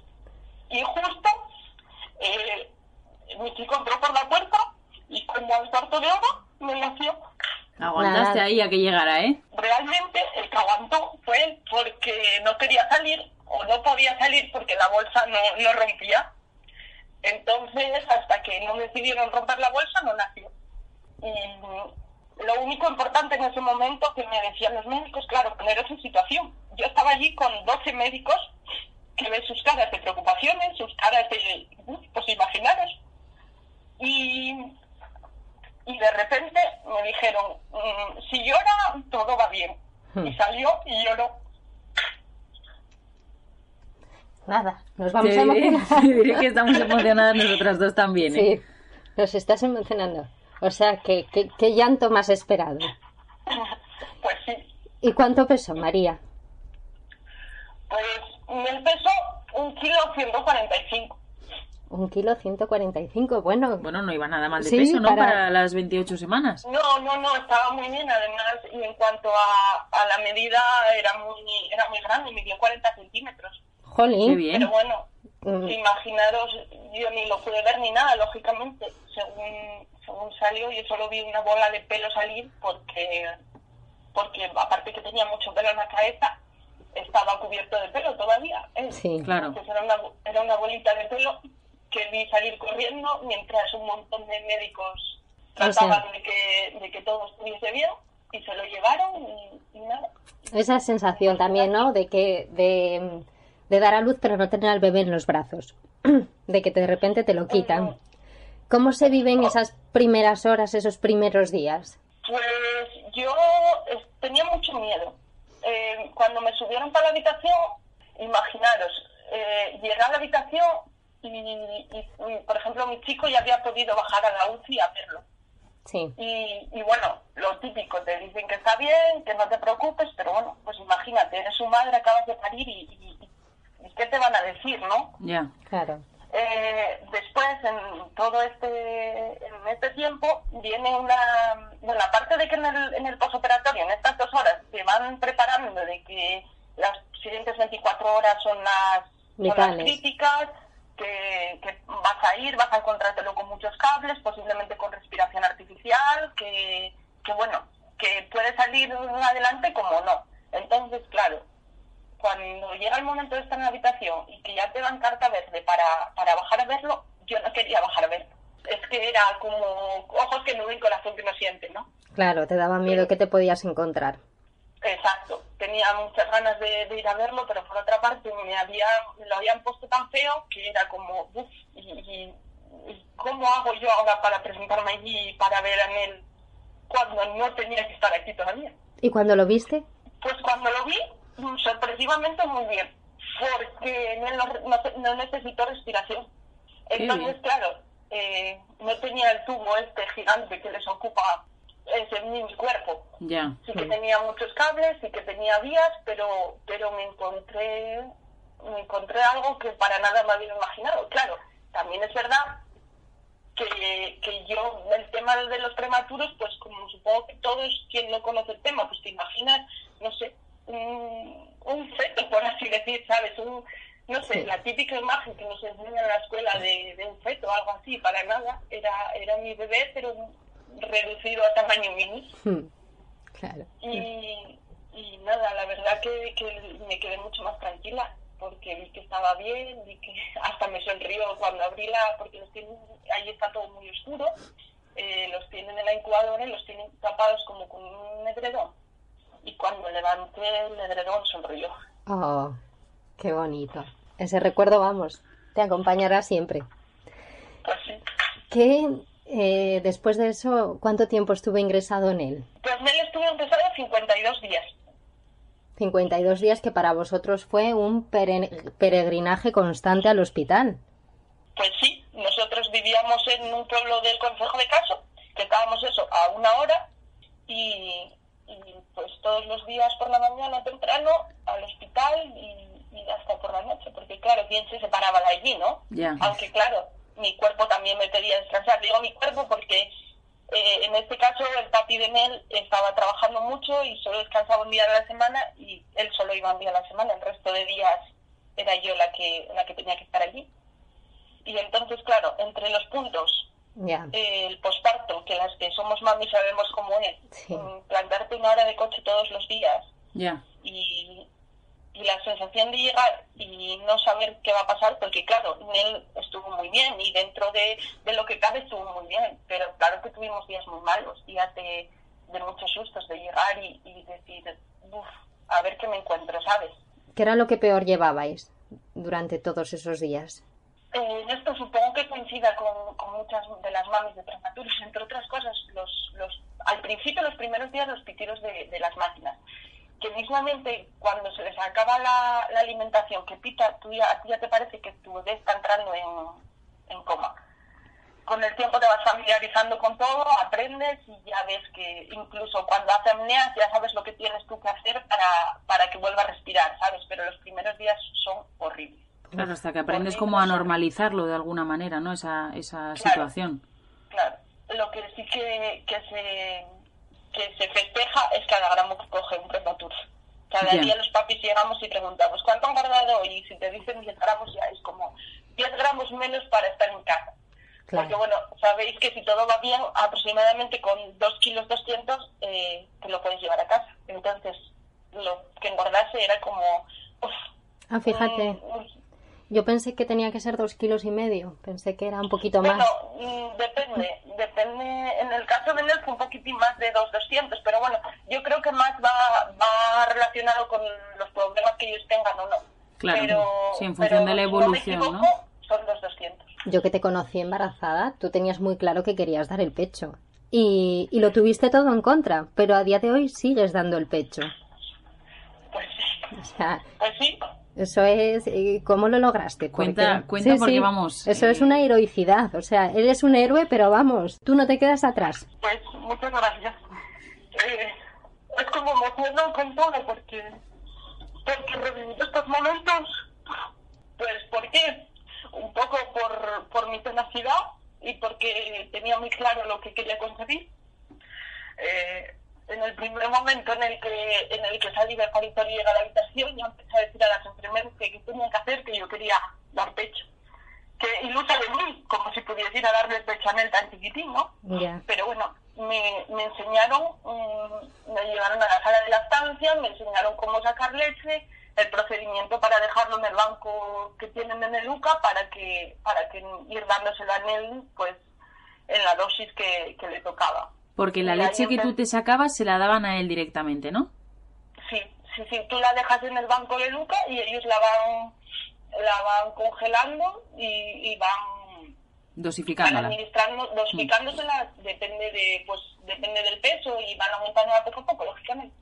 Y justo eh, mi chico entró por la puerta y como al cuarto de hora me nació. Aguantaste ahí a que llegara, ¿eh? Realmente el que aguantó fue él porque no quería salir o no podía salir porque la bolsa no, no rompía. Entonces, hasta que no decidieron romper la bolsa, no nació. Y lo único importante en ese momento que me decían los médicos, claro, poneros en situación. Yo estaba allí con 12 médicos que ven sus caras de preocupaciones, sus caras de, pues imaginaros. Y, y de repente me dijeron, "Mm, si llora, todo va bien. Y salió y lloró. Nada, nos vamos a emocionar. te diré que estamos emocionadas nosotras dos también, ¿eh? Sí, nos estás emocionando. O sea, que, que- ¿qué llanto más esperado? Pues sí, ¿Y cuánto pesó, María? pues me pesó un kilo 145. Un kilo 145, bueno. Bueno, no iba nada mal de Sí, peso, ¿no? para- Para... las 28 semanas. No, no, no, estaba muy bien además y en cuanto a, a la medida era muy, era muy grande, midió 40 centímetros. Qué Jolín. bien. Pero bueno, Mm, imaginaros, yo ni lo pude ver ni nada, lógicamente. Según, según salió, yo solo vi una bola de pelo salir porque, porque aparte que tenía mucho pelo en la cabeza, estaba cubierto de pelo todavía. ¿eh? Sí. Claro. Entonces era una, era una bolita de pelo que vi salir corriendo mientras un montón de médicos O sea- trataban de, que, de que todo estuviese bien y se lo llevaron y, y nada. Esa sensación también, ¿no? De que de, de dar a luz pero no tener al bebé en los brazos. De que de repente te lo quitan. ¿Cómo se viven esas primeras horas, esos primeros días? Pues yo eh, tenía mucho miedo. Eh, cuando me subieron para la habitación, imaginaros, eh, llegué a la habitación y, y- y, por ejemplo, mi chico ya había podido bajar a la UCI a verlo. Sí. Y, y bueno, lo típico, te dicen que está bien, que no te preocupes, pero bueno, pues imagínate, eres su madre, acabas de parir y ¿qué te van a decir, no? Ya. Claro. Eh, después, en todo este, en este tiempo, viene una, bueno, aparte de que en el, en el posoperatorio, en estas dos horas, te van preparando de que las siguientes 24 horas son las, son las críticas, que, que vas a ir, vas a encontrártelo con muchos cables, posiblemente con respiración artificial, que, que bueno, que puede salir adelante como no. Entonces, claro, cuando llega el momento de estar en la habitación y que ya te dan carta verde para, para bajar a verlo, yo no quería bajar a verlo. Es que era como ojos que no ven, corazón que no siente, ¿no? Claro, te daba miedo que te podías encontrar. Exacto. Tenía muchas ganas de, de ir a verlo, pero por otra parte me, había, me lo habían puesto tan feo que era como, uff, y, y- y ¿cómo hago yo ahora para presentarme allí y para ver a él cuando no tenía que estar aquí todavía? ¿Y cuando lo viste? Pues cuando lo vi, sorpresivamente muy bien, porque no, no, no necesitó respiración. Entonces, claro, eh, no tenía el tubo este gigante que les ocupa ese mini cuerpo. Ya. Sí que tenía muchos cables, sí que tenía vías, pero, pero me encontré, me encontré algo que para nada me había imaginado. Claro, también es verdad que, que yo, el tema de los prematuros, pues como supongo que todos quien no conoce el tema, pues te imaginas, no sé, un, un feto, por así decir, ¿sabes? Un, no sé, Sí. la típica imagen que nos enseñan en la escuela de, de un feto, algo así, para nada, era, era mi bebé, pero reducido a tamaño mini. Hmm, Claro. Y, y nada, la verdad que, que me quedé mucho más tranquila porque vi que estaba bien, vi que hasta me sonrió cuando abrí la, porque los tienen, ahí está todo muy oscuro, eh, los tienen en la incubadora y los tienen tapados como con un edredón. Y cuando levanté el edredón sonrió. Oh, qué bonito. Ese recuerdo, vamos, te acompañará siempre. Pues sí. ¿Qué, eh, después de eso, cuánto tiempo estuve ingresado en él? Pues en él estuve empezado 52 días. 52 días que para vosotros fue un pere- peregrinaje constante al hospital. Pues sí, nosotros vivíamos en un pueblo del Consejo de Caso, que estábamos eso a una hora y, y, pues todos los días por la mañana temprano al hospital y, y hasta por la noche, porque claro, ¿quién se separaba de allí, no? Aunque claro, mi cuerpo también me pedía descansar. Digo mi cuerpo porque eh, en este caso, el papi de Mel estaba trabajando mucho y solo descansaba un día a la semana y él solo iba un día a la semana. El resto de días era yo la que, la que tenía que estar allí. Y entonces, claro, entre los puntos, El posparto, que las que somos mami sabemos cómo es, Sí. mm, plantarte una hora de coche todos los días y, y la sensación de llegar y no saber qué va a pasar, porque claro, Nel estuvo muy bien y dentro de, de lo que cabe estuvo muy bien, pero claro que tuvimos días muy malos, días de, de muchos sustos, de llegar y, y decir, "Uf, a ver qué me encuentro, ¿sabes? ¿Qué era lo que peor llevabais durante todos esos días? Eh, esto supongo que coincida con, con muchas de las mamis de prematuros, entre otras cosas, los, los, al principio, los primeros días, los pitidos de, las máquinas. Que mismamente cuando se les acaba la, la alimentación que pita, tú ya, a ti ya te parece que tu bebé está entrando en, en coma. Con el tiempo te vas familiarizando con todo, aprendes y ya ves que incluso cuando hace apneas ya sabes lo que tienes tú que hacer para, para que vuelva a respirar, ¿sabes? Pero los primeros días son horribles. Claro, hasta que aprendes como a normalizarlo de alguna manera, ¿no? Esa, esa situación. Claro, lo que sí que, que se que se festeja es cada gramo que coge un prematuro. Cada día los papis llegamos y preguntamos ¿cuánto han guardado hoy? Y si te dicen 10 gramos ya es como 10 gramos menos para estar en casa. Porque bueno, sabéis que si todo va bien, aproximadamente con 2 kilos 200 eh, te lo puedes llevar a casa. Entonces, lo que engordase era como... uf, Ah, fíjate. un- un- Yo pensé que tenía que ser dos kilos y medio. Pensé que era un poquito más. Bueno, mm, depende, depende. En el caso de Nel fue un poquitín más de 2,200, pero bueno, yo creo que más va, va relacionado con los problemas que ellos tengan o no. Claro, pero, sí, en función pero de la si evolución, no me ¿no? equivoco, son 2,200. Yo que te conocí embarazada, tú tenías muy claro que querías dar el pecho. Y, y lo tuviste todo en contra, pero a día de hoy sigues dando el pecho. Pues sí, O sea, pues sí. Eso es... ¿y ¿Cómo lo lograste? Cuenta- cuenta porque, vamos, Eso es eh, una heroicidad. O sea, eres un héroe, pero vamos, tú no te quedas atrás. Pues muchas gracias. Eh, es como emociono con todo porque, porque revivir estos momentos, pues ¿por qué? Un poco por, por mi tenacidad y porque tenía muy claro lo que quería conseguir. Eh, en el primer momento en el que en el que salí del paritorio y llegué a la habitación, ya empecé a decir a las enfermeras que, que tenía que hacer, que yo quería dar pecho. Que ilusa de mí, como si pudiese ir a darle pecho a Nel tan chiquitín, ¿no? Ya. pero bueno, me, me enseñaron, mm, me llevaron a la sala de lactancia, me enseñaron cómo sacar leche, el procedimiento para dejarlo en el banco que tienen en el UCA para que para que ir dándoselo a él pues en la dosis que, que le tocaba. Porque la leche que tú te sacabas se la daban a él directamente, ¿no? Sí, sí, sí, tú la dejas en el banco de Luca y ellos la van la van congelando y, y van van Dosificándola. administrando, dosificándosela, depende de, pues, depende del peso y van aumentando poco a poco, lógicamente.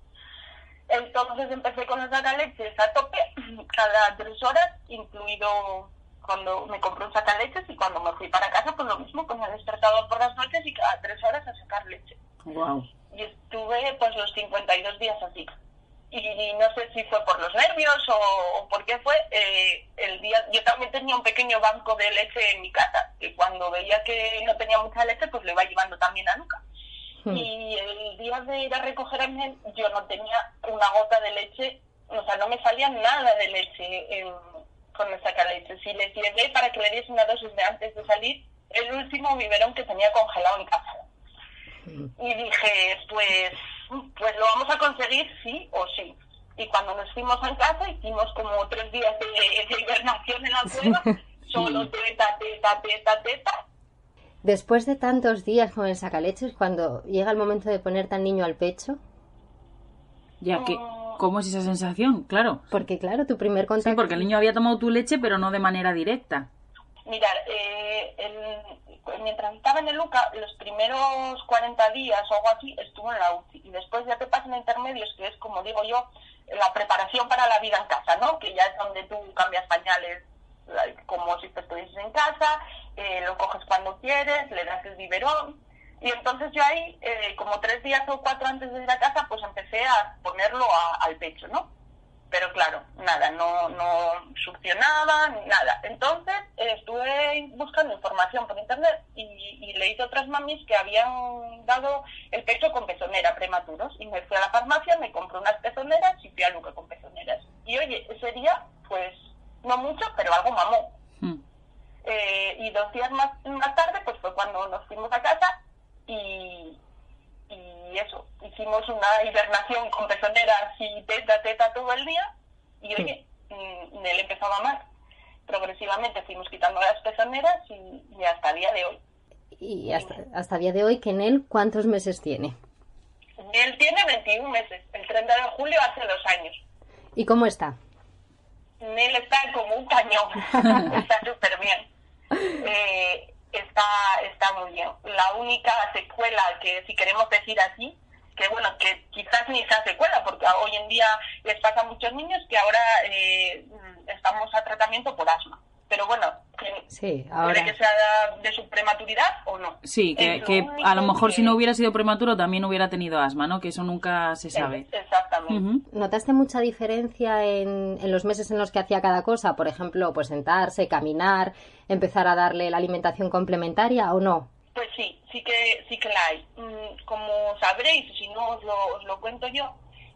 Entonces empecé con los sacaleches a tope, cada tres horas, incluido cuando me compré un sacaleches y cuando me fui para casa, pues lo mismo, con el despertador por las noches y cada tres horas a sacar leche. Wow. Y estuve pues los 52 días así. Y no sé si fue por los nervios o, o por qué fue. eh, el día Yo también tenía un pequeño banco de leche en mi casa, que cuando veía que no tenía mucha leche, pues lo iba llevando también a Luca. Hmm. Y el día de ir a recoger a Mel, yo no tenía una gota de leche, o sea, no me salía nada de leche con el sacaleche. Si les llevé para que le diese una dosis de antes de salir, el último biberón que tenía congelado en casa. Y dije, pues, pues lo vamos a conseguir sí o sí. Y cuando nos fuimos a casa hicimos como tres días de, de hibernación en la cueva, solo teta, teta, teta, teta. Después de tantos días con el sacaleches, cuando llega el momento de ponerte al niño al pecho, Ya que, Mm. ¿Cómo es esa sensación? Claro. porque claro, tu primer contacto... Sí, porque el niño había tomado tu leche, pero no de manera directa. Mirar, eh, el- mientras estaba en el Luca, los primeros 40 días o algo así, estuvo en la UCI. Y después ya te pasan a intermedios, que es, como digo yo, la preparación para la vida en casa, ¿no? Que ya es donde tú cambias pañales la- como si te estuvieses en casa, eh, lo coges cuando quieres, le das el biberón. Y entonces yo ahí, eh, como tres días o cuatro antes de ir a casa, pues empecé a ponerlo a- al pecho, ¿no? pero claro, nada, no, no succionaba, nada. Entonces eh, estuve buscando información por internet y, y leí de otras mamis que habían dado el pecho con pezonera prematuros y me fui a la farmacia, me compré unas pezoneras y fui a Luque con pezoneras. Y oye, ese día, pues, no mucho, pero algo mamó. Mm. Eh, y dos días más, más tarde, pues fue cuando nos fuimos a casa y, y eso, hicimos una hibernación con pezoneras y teta teta todo el día y oye, mm, él empezó a mamar. Progresivamente fuimos quitando las pezoneras y, y hasta el día de hoy. Y hasta, hasta día de hoy, Kenel, ¿cuántos meses tiene? Él tiene 21 meses, el 30 de julio hace dos años. ¿Y cómo está? Nel está como un cañón, está súper bien. Eh, está, está muy bien. La única secuela que, si queremos decir así, que bueno, que quizás ni sea secuela, porque hoy en día les pasa a muchos niños que ahora eh, estamos a tratamiento por asma. Pero bueno, que Sí, puede ahora. que sea de su prematuridad o no. Sí, que, que a lo mejor que- si no hubiera sido prematuro también hubiera tenido asma, ¿no? Que eso nunca se sabe. Exactamente. ¿Notaste mucha diferencia en, en los meses en los que hacía cada cosa? Por ejemplo, pues sentarse, caminar, empezar a darle la alimentación complementaria o no? Pues sí, sí que, sí que la hay. Mm, Como sabréis, si no os lo, os lo cuento yo,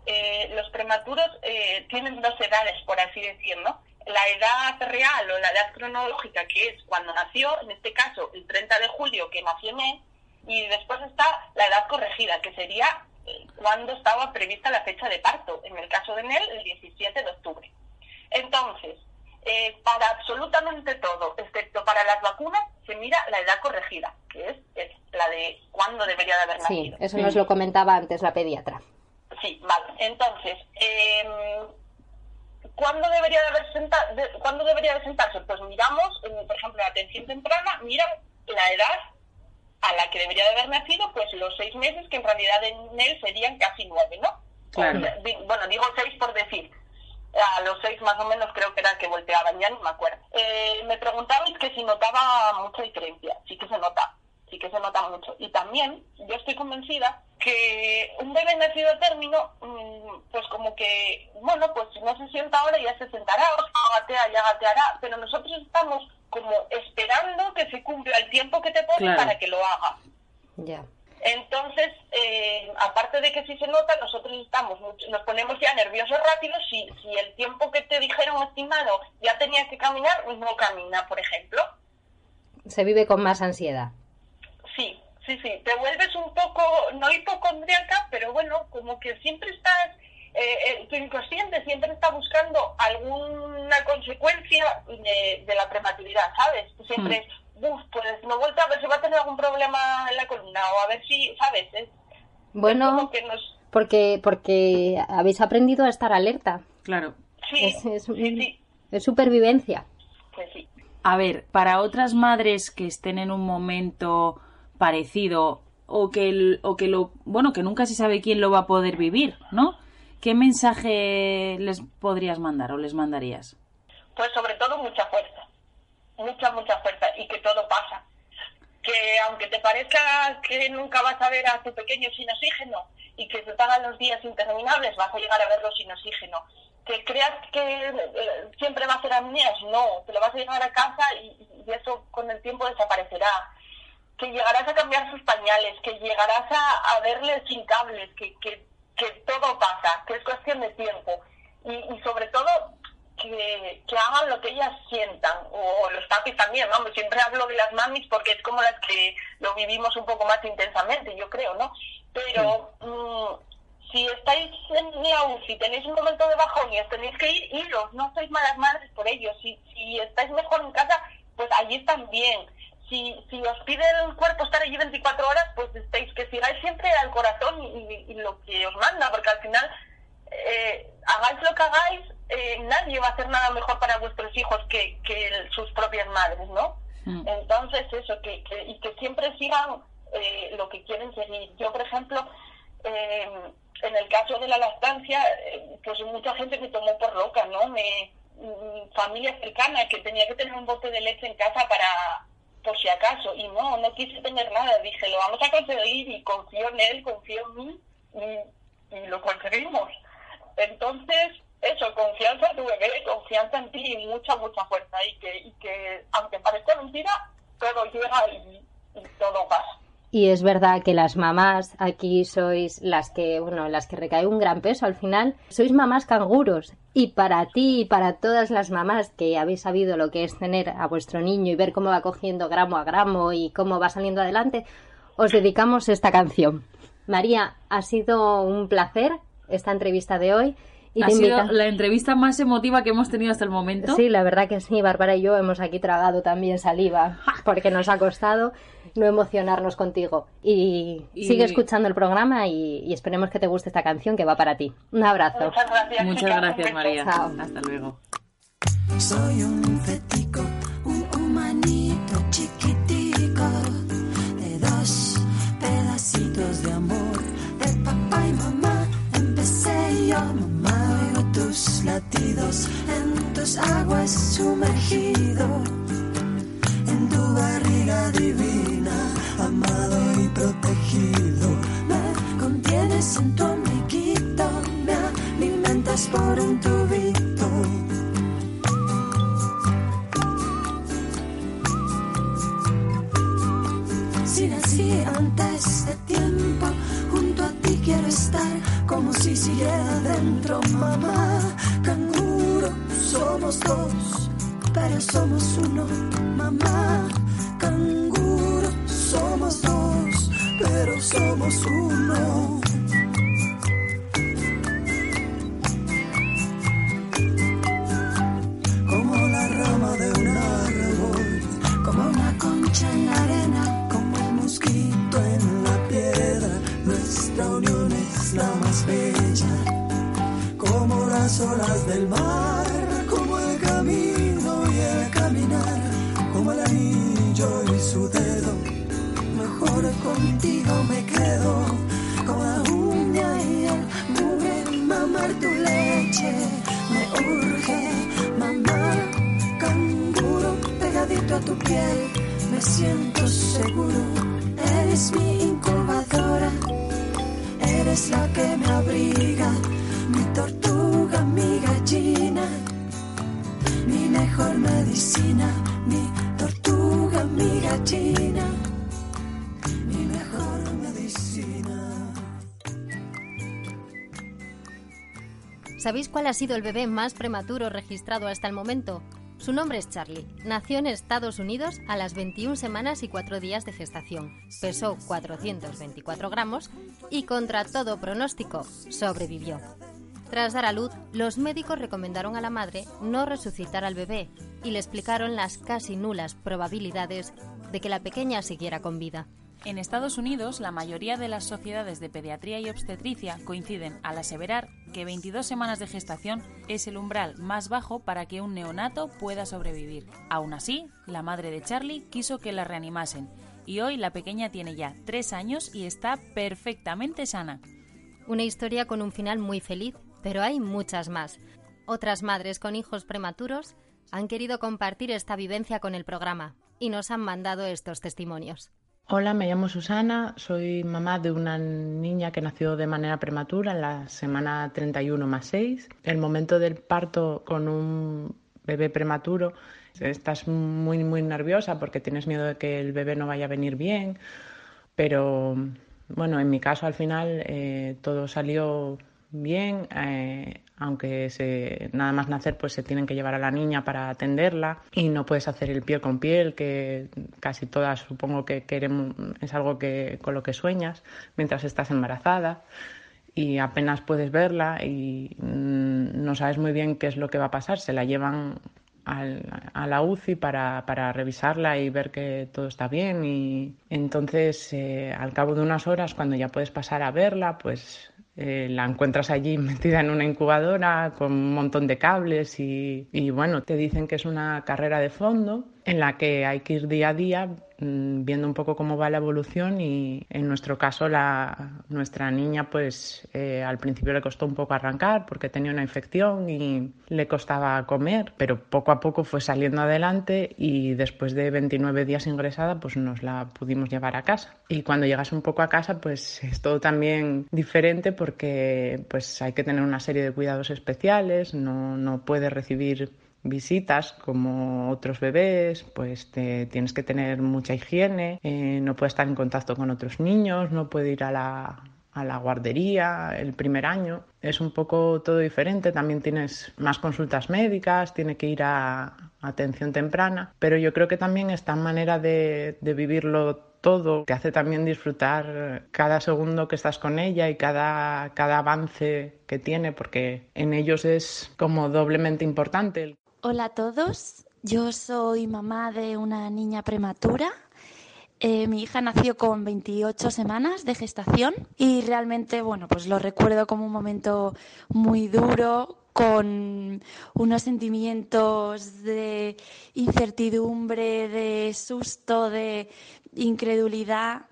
eh, los prematuros eh, tienen dos edades, por así decirlo. La edad real o la edad cronológica, que es cuando nació, en este caso el 30 de julio que nació Nel, y después está la edad corregida, que sería eh, cuando estaba prevista la fecha de parto. En el caso de Nel, el 17 de octubre. Entonces, eh, para absolutamente todo, excepto para las vacunas, se mira la edad corregida, que es, es la de cuándo debería de haber Sí, nacido. eso nos lo comentaba antes la pediatra. Sí, vale. Entonces, eh, ¿cuándo debería de haber senta- de- ¿cuándo debería de sentarse? Pues miramos, por ejemplo, la atención temprana, mira la edad a la que debería de haber nacido, pues los seis meses, que en realidad en él serían casi nueve, ¿no? Claro. Bueno, digo seis por decir. A los seis más o menos creo que era que volteaban, ya no me acuerdo. Eh, me preguntabais que si notaba mucha diferencia. Sí que se nota, sí que se nota mucho. Y también yo estoy convencida que un bebé nacido a término, mm, pues como que, bueno, pues si no se sienta ahora ya se sentará, o se gatea, ya gateará, pero nosotros estamos como esperando que se cumpla el tiempo que te pone Claro. para que lo haga. Ya. Entonces, eh, aparte de que si se nota, nosotros estamos, mucho- nos ponemos ya nerviosos rápidos si, si el tiempo que te dijeron estimado ya tenías que caminar, no camina, por ejemplo. Se vive con más ansiedad. Sí, sí, sí, te vuelves un poco, no hipocondriaca, pero bueno, como que siempre estás, eh, eh, tu inconsciente siempre está buscando alguna consecuencia de, de la prematuridad, ¿sabes? Siempre es, "Buf, pues no he vuelto a ver si va a tener algún problema en la columna o a ver si, ¿sabes? Es, es Bueno, como que nos... porque, porque habéis aprendido a estar alerta. Claro. Sí, Es, es- sí, sí, es supervivencia. pues sí. A ver, para otras madres que estén en un momento parecido o que el- o que lo bueno que nunca se sabe quién lo va a poder vivir, ¿no? ¿Qué mensaje les podrías mandar o les mandarías? Pues sobre todo mucha fuerza, mucha, mucha fuerza y que todo pasa. Que aunque te parezca que nunca vas a ver a tu pequeño sin oxígeno y que te hagan los días interminables, vas a llegar a verlo sin oxígeno. Que creas que eh, siempre va a ser amnías, no, te lo vas a llevar a casa y eso con el tiempo desaparecerá. Que llegarás a cambiar sus pañales, que llegarás a, a verle sin cables, que, que, que todo pasa, que es cuestión de tiempo. Y, y sobre todo que, que hagan lo que ellas sientan, o, o los papis también, vamos, siempre hablo de las mamis porque es como las que lo vivimos un poco más intensamente, yo creo, ¿no? Pero mm, si estáis en la UCI, tenéis un momento de bajón y os tenéis que ir, iros, no sois malas madres por ello, si, si estáis mejor en casa, pues allí están bien. Si, si os pide el cuerpo estar allí 24 horas, pues estáis que sigáis siempre al corazón y, y- y lo que os manda, porque al final eh, hagáis lo que hagáis, eh, nadie va a hacer nada mejor para vuestros hijos que, que el- sus propias madres, ¿no? Mm. Entonces, eso, que, que- y que siempre sigan eh, lo que quieren seguir. Yo, por ejemplo, eh, en el caso de la lactancia, eh, pues mucha gente me tomó por loca, ¿no? Me, mm, familia cercana que tenía que tener un bote de leche en casa para por si acaso y no, no quise tener nada, dije lo vamos a conseguir y confío en él, confío en mí y, lo conseguimos. Entonces, eso, confianza en tu bebé, confianza en ti y mucha, mucha fuerza. Y que, y que aunque parezca mentira, todo llega y, y todo pasa. Y es verdad que las mamás aquí sois las que, bueno, las que recae un gran peso al final. Sois mamás canguros. Y para ti y para todas las mamás que habéis sabido lo que es tener a vuestro niño y ver cómo va cogiendo gramo a gramo y cómo va saliendo adelante, os dedicamos esta canción. María, ha sido un placer esta entrevista de hoy. Y ha sido la entrevista más emotiva que hemos tenido hasta el momento. Sí, la verdad que sí, Bárbara y yo hemos aquí tragado también saliva porque nos ha costado no emocionarnos contigo. Y, Y- sigue escuchando el programa y, y esperemos que te guste esta canción que va para ti. Un abrazo. Muchas gracias. Muchas gracias. María. Chao. Hasta luego. Soy un fetico, un humanito chiquitico de dos pedacitos de amor de papá y mamá. Empecé yo, mamá, oigo tus latidos en tus aguas sumergido. Tu barriga divina, amado y protegido. Me contienes en tu amiguito, me alimentas por un tubito. Si nací antes de tiempo, junto a ti quiero estar como si siguiera dentro, mamá. Canguro, somos dos, pero somos uno, mamá. Canguro, somos dos, pero somos uno. Como la rama de un árbol, como una concha en la arena, como el mosquito en la piedra. Nuestra unión es la más bella, como las olas del mar, contigo me quedo, como la uña y el mugre, mamar tu leche. Me urge, mamá, canguro pegadito a tu piel, me siento seguro. Eres mi incubadora, eres la que me abriga, mi tortuga, mi gallina, mi mejor medicina, mi ¿Sabéis cuál ha sido el bebé más prematuro registrado hasta el momento? Su nombre es Charlie. Nació en Estados Unidos a las 21 semanas y 4 días de gestación. Pesó 424 gramos y contra todo pronóstico sobrevivió. Tras dar a luz, los médicos recomendaron a la madre no resucitar al bebé y le explicaron las casi nulas probabilidades de que la pequeña siguiera con vida. En Estados Unidos, la mayoría de las sociedades de pediatría y obstetricia coinciden al aseverar que 22 semanas de gestación es el umbral más bajo para que un neonato pueda sobrevivir. Aún así, la madre de Charlie quiso que la reanimasen y hoy la pequeña tiene ya 3 años y está perfectamente sana. Una historia con un final muy feliz, pero hay muchas más. Otras madres con hijos prematuros han querido compartir esta vivencia con el programa y nos han mandado estos testimonios. Hola, me llamo Susana, soy mamá de una niña que nació de manera prematura en la semana 31 más 6. El momento del parto con un bebé prematuro, estás muy, muy nerviosa porque tienes miedo de que el bebé no vaya a venir bien, pero bueno, en mi caso al final eh, todo salió bien, eh, aunque se, nada más nacer pues se tienen que llevar a la niña para atenderla. Y no puedes hacer el piel con piel, que casi todas supongo que queremos, es algo que, con lo que sueñas mientras estás embarazada. Y apenas puedes verla y mm, no sabes muy bien qué es lo que va a pasar, se la llevan a la UCI para, para revisarla y ver que todo está bien. Y entonces eh, al cabo de unas horas cuando ya puedes pasar a verla pues eh, la encuentras allí metida en una incubadora con un montón de cables y, y, bueno, te dicen que es una carrera de fondo en la que hay que ir día a día viendo un poco cómo va la evolución y en nuestro caso la, nuestra niña pues eh, al principio le costó un poco arrancar porque tenía una infección y le costaba comer, pero poco a poco fue saliendo adelante y después de 29 días ingresada pues nos la pudimos llevar a casa. Y cuando llegas un poco a casa pues es todo también diferente porque pues hay que tener una serie de cuidados especiales, no, no puede recibir visitas como otros bebés, pues tienes que tener mucha higiene, eh, no puede estar en contacto con otros niños, no puede ir a la, a la guardería el primer año. Es un poco todo diferente, también tienes más consultas médicas, tiene que ir a, atención temprana, pero yo creo que también esta manera de, de vivirlo todo te hace también disfrutar cada segundo que estás con ella y cada, cada avance que tiene, porque en ellos es como doblemente importante. Hola a todos, yo soy mamá de una niña prematura. Eh, mi hija nació con 28 semanas de gestación y realmente, bueno, pues lo recuerdo como un momento muy duro, con unos sentimientos de incertidumbre, de susto, de incredulidad.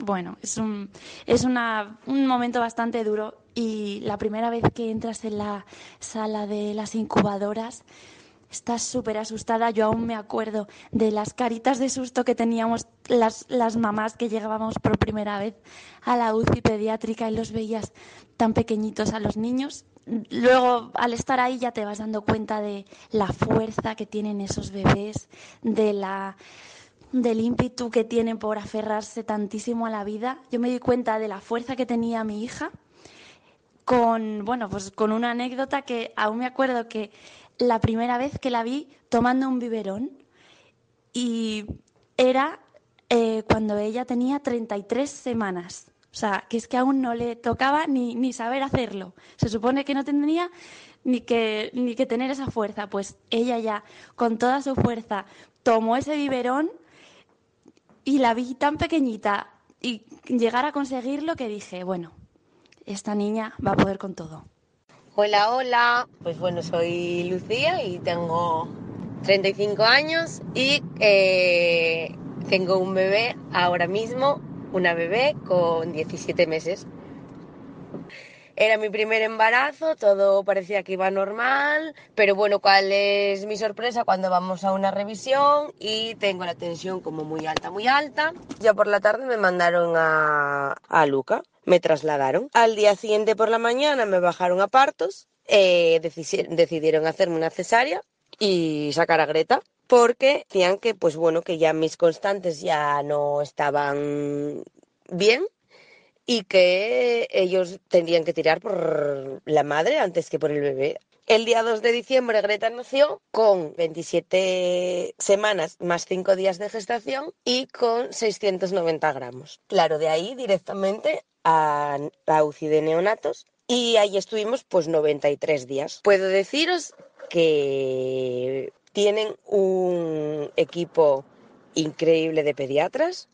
Bueno, es un, es una, un momento bastante duro y la primera vez que entras en la sala de las incubadoras, Estás súper asustada. Yo aún me acuerdo de las caritas de susto que teníamos las, las mamás que llegábamos por primera vez a la UCI pediátrica y los veías tan pequeñitos a los niños. Luego, al estar ahí, ya te vas dando cuenta de la fuerza que tienen esos bebés, de la del ímpetu que tienen por aferrarse tantísimo a la vida. Yo me di cuenta de la fuerza que tenía mi hija con, bueno, pues con una anécdota que aún me acuerdo que la primera vez que la vi tomando un biberón y era eh, cuando ella tenía 33 semanas. O sea, que es que aún no le tocaba ni, ni saber hacerlo. Se supone que no tendría ni que, ni que tener esa fuerza. Pues ella ya, con toda su fuerza, tomó ese biberón y la vi tan pequeñita y llegar a conseguirlo que dije, bueno, esta niña va a poder con todo. Hola, hola. Pues bueno, soy Lucía y tengo 35 años y eh, tengo un bebé ahora mismo, una bebé con 17 meses. Era mi primer embarazo, todo parecía que iba normal, pero bueno, ¿cuál es mi sorpresa cuando vamos a una revisión y tengo la tensión como muy alta, muy alta? Ya por la tarde me mandaron a, a Luca, me trasladaron. Al día siguiente por la mañana me bajaron a partos, eh, decidieron hacerme una cesárea y sacar a Greta porque decían que pues bueno que ya mis constantes ya no estaban bien y que ellos tendrían que tirar por la madre antes que por el bebé. El día 2 de diciembre Greta nació con 27 semanas más 5 días de gestación y con 690 gramos. Claro, de ahí directamente a UCI de neonatos y ahí estuvimos pues 93 días. Puedo deciros que tienen un equipo increíble de pediatras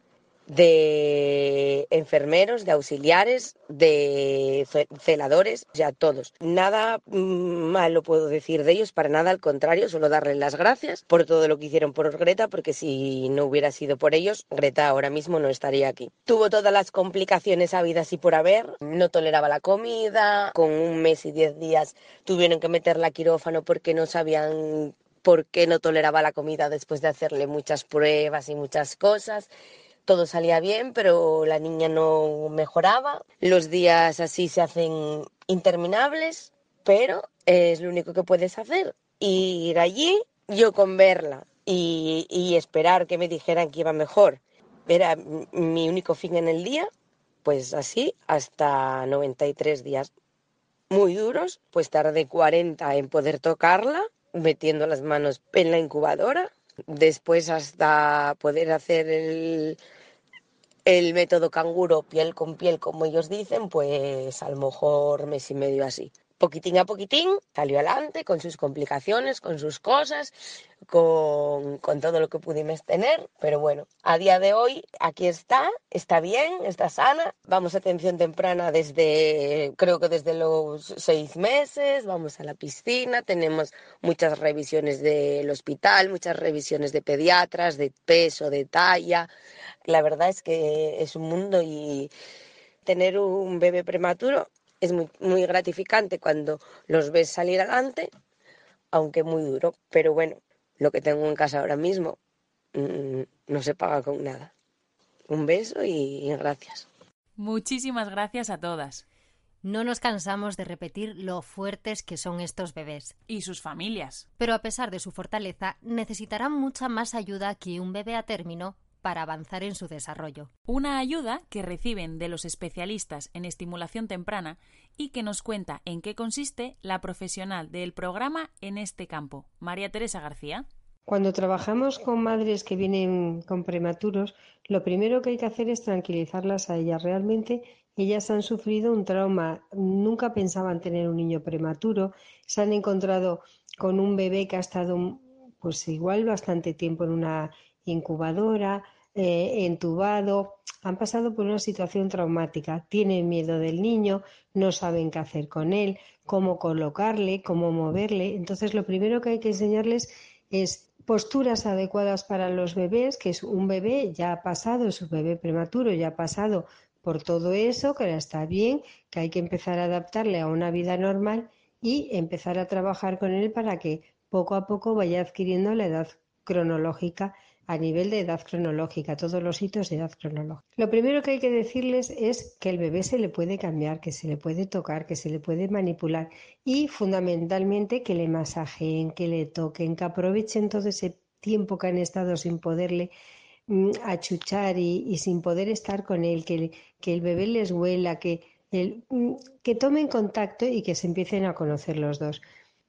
de enfermeros, de auxiliares, de celadores, ya todos. Nada malo puedo decir de ellos, para nada, al contrario, solo darles las gracias por todo lo que hicieron por Greta, porque si no hubiera sido por ellos, Greta ahora mismo no estaría aquí. Tuvo todas las complicaciones habidas y por haber, no toleraba la comida, con un mes y diez días tuvieron que meterla a quirófano porque no sabían por qué no toleraba la comida después de hacerle muchas pruebas y muchas cosas todo salía bien, pero la niña no mejoraba. Los días así se hacen interminables, pero es lo único que puedes hacer. Ir allí, yo con verla y, esperar que me dijeran que iba mejor. Era mi único fin en el día, pues así hasta 93 días muy duros, pues tardé 40 en poder tocarla, metiendo las manos en la incubadora, después hasta poder hacer el, el método canguro piel con piel, como ellos dicen, pues a lo mejor mes y medio así. Poquitín a poquitín salió adelante con sus complicaciones, con sus cosas, con, con, todo lo que pudimos tener, pero bueno, a día de hoy aquí está, está bien, está sana, vamos a atención temprana desde, creo que desde los seis meses, vamos a la piscina, tenemos muchas revisiones del hospital, muchas revisiones de pediatras, de peso, de talla, la verdad es que es un mundo y tener un bebé prematuro es muy, muy gratificante cuando los ves salir adelante, aunque muy duro, pero bueno, lo que tengo en casa ahora mismo mmm, no se paga con nada. Un beso y, y gracias. Muchísimas gracias a todas. No nos cansamos de repetir lo fuertes que son estos bebés. Y sus familias. Pero a pesar de su fortaleza, necesitarán mucha más ayuda que un bebé a término para avanzar en su desarrollo. Una ayuda que reciben de los especialistas en estimulación temprana y que nos cuenta en qué consiste la profesional del programa en este campo, María Teresa García. Cuando trabajamos con madres que vienen con prematuros, lo primero que hay que hacer es tranquilizarlas a ellas. Realmente ellas han sufrido un trauma, nunca pensaban tener un niño prematuro, se han encontrado con un bebé que ha estado pues igual bastante tiempo en una incubadora, eh, entubado, han pasado por una situación traumática, tienen miedo del niño, no saben qué hacer con él, cómo colocarle, cómo moverle. Entonces, lo primero que hay que enseñarles es posturas adecuadas para los bebés, que es un bebé ya ha pasado, su bebé prematuro ya ha pasado por todo eso, que ahora está bien, que hay que empezar a adaptarle a una vida normal y empezar a trabajar con él para que poco a poco vaya adquiriendo la edad cronológica a nivel de edad cronológica, todos los hitos de edad cronológica. Lo primero que hay que decirles es que el bebé se le puede cambiar, que se le puede tocar, que se le puede manipular y fundamentalmente que le masajeen, que le toquen, que aprovechen todo ese tiempo que han estado sin poderle mm, achuchar y, sin poder estar con él, que, que el bebé les huela, que, el, mm, que tomen contacto y que se empiecen a conocer los dos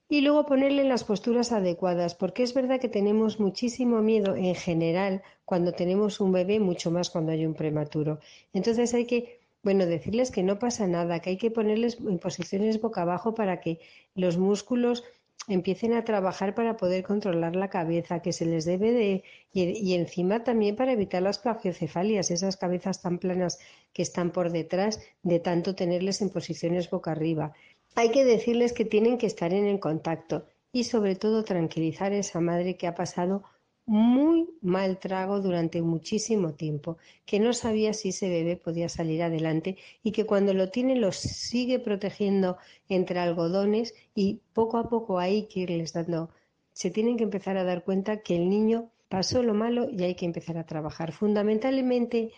y luego ponerle las posturas adecuadas, porque es verdad que tenemos muchísimo miedo en general cuando tenemos un bebé, mucho más cuando hay un prematuro. Entonces hay que, bueno, decirles que no pasa nada, que hay que ponerles en posiciones boca abajo para que los músculos empiecen a trabajar para poder controlar la cabeza, que se les debe de... Y, y encima también para evitar las plagiocefalias, esas cabezas tan planas que están por detrás de tanto tenerles en posiciones boca arriba hay que decirles que tienen que estar en el contacto y sobre todo tranquilizar a esa madre que ha pasado muy mal trago durante muchísimo tiempo, que no sabía si ese bebé podía salir adelante y que cuando lo tiene lo sigue protegiendo entre algodones y poco a poco hay que irles dando, se tienen que empezar a dar cuenta que el niño pasó lo malo y hay que empezar a trabajar. Fundamentalmente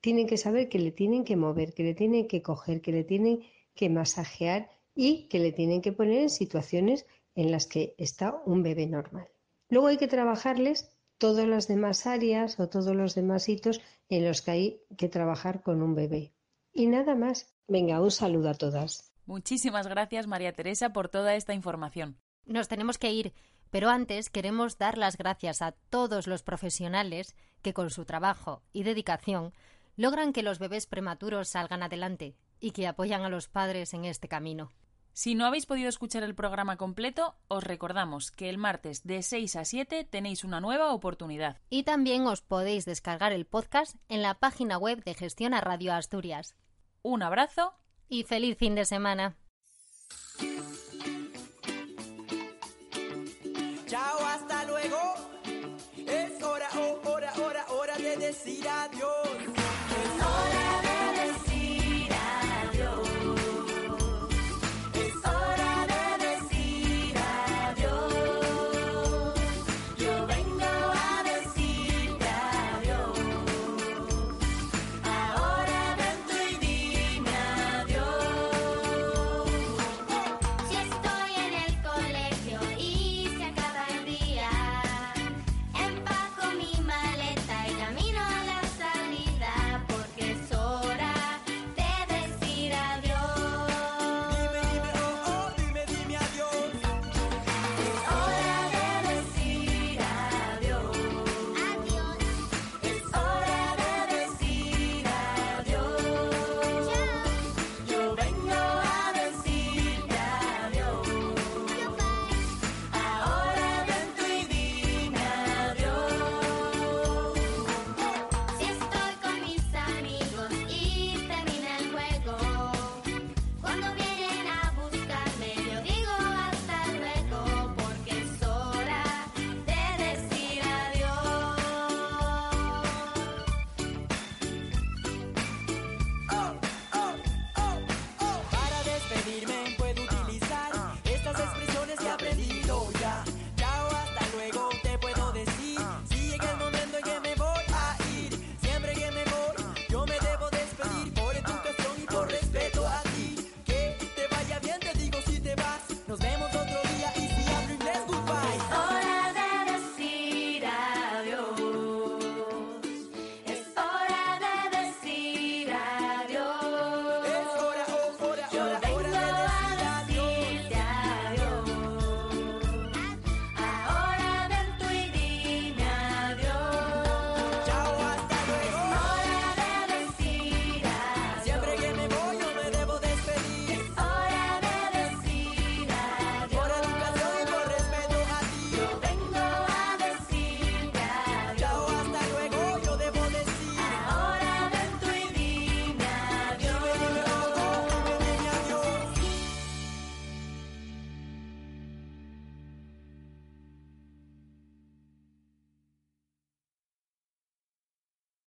tienen que saber que le tienen que mover, que le tienen que coger, que le tienen que masajear y que le tienen que poner en situaciones en las que está un bebé normal. Luego hay que trabajarles todas las demás áreas o todos los demás hitos en los que hay que trabajar con un bebé. Y nada más. Venga, un saludo a todas. Muchísimas gracias, María Teresa, por toda esta información. Nos tenemos que ir, pero antes queremos dar las gracias a todos los profesionales que con su trabajo y dedicación logran que los bebés prematuros salgan adelante y que apoyan a los padres en este camino. Si no habéis podido escuchar el programa completo, os recordamos que el martes de 6 a 7 tenéis una nueva oportunidad. Y también os podéis descargar el podcast en la página web de Gestión a Radio Asturias. Un abrazo y feliz fin de semana. Chao, hasta luego. Es hora, oh, hora, hora, hora de decir adiós.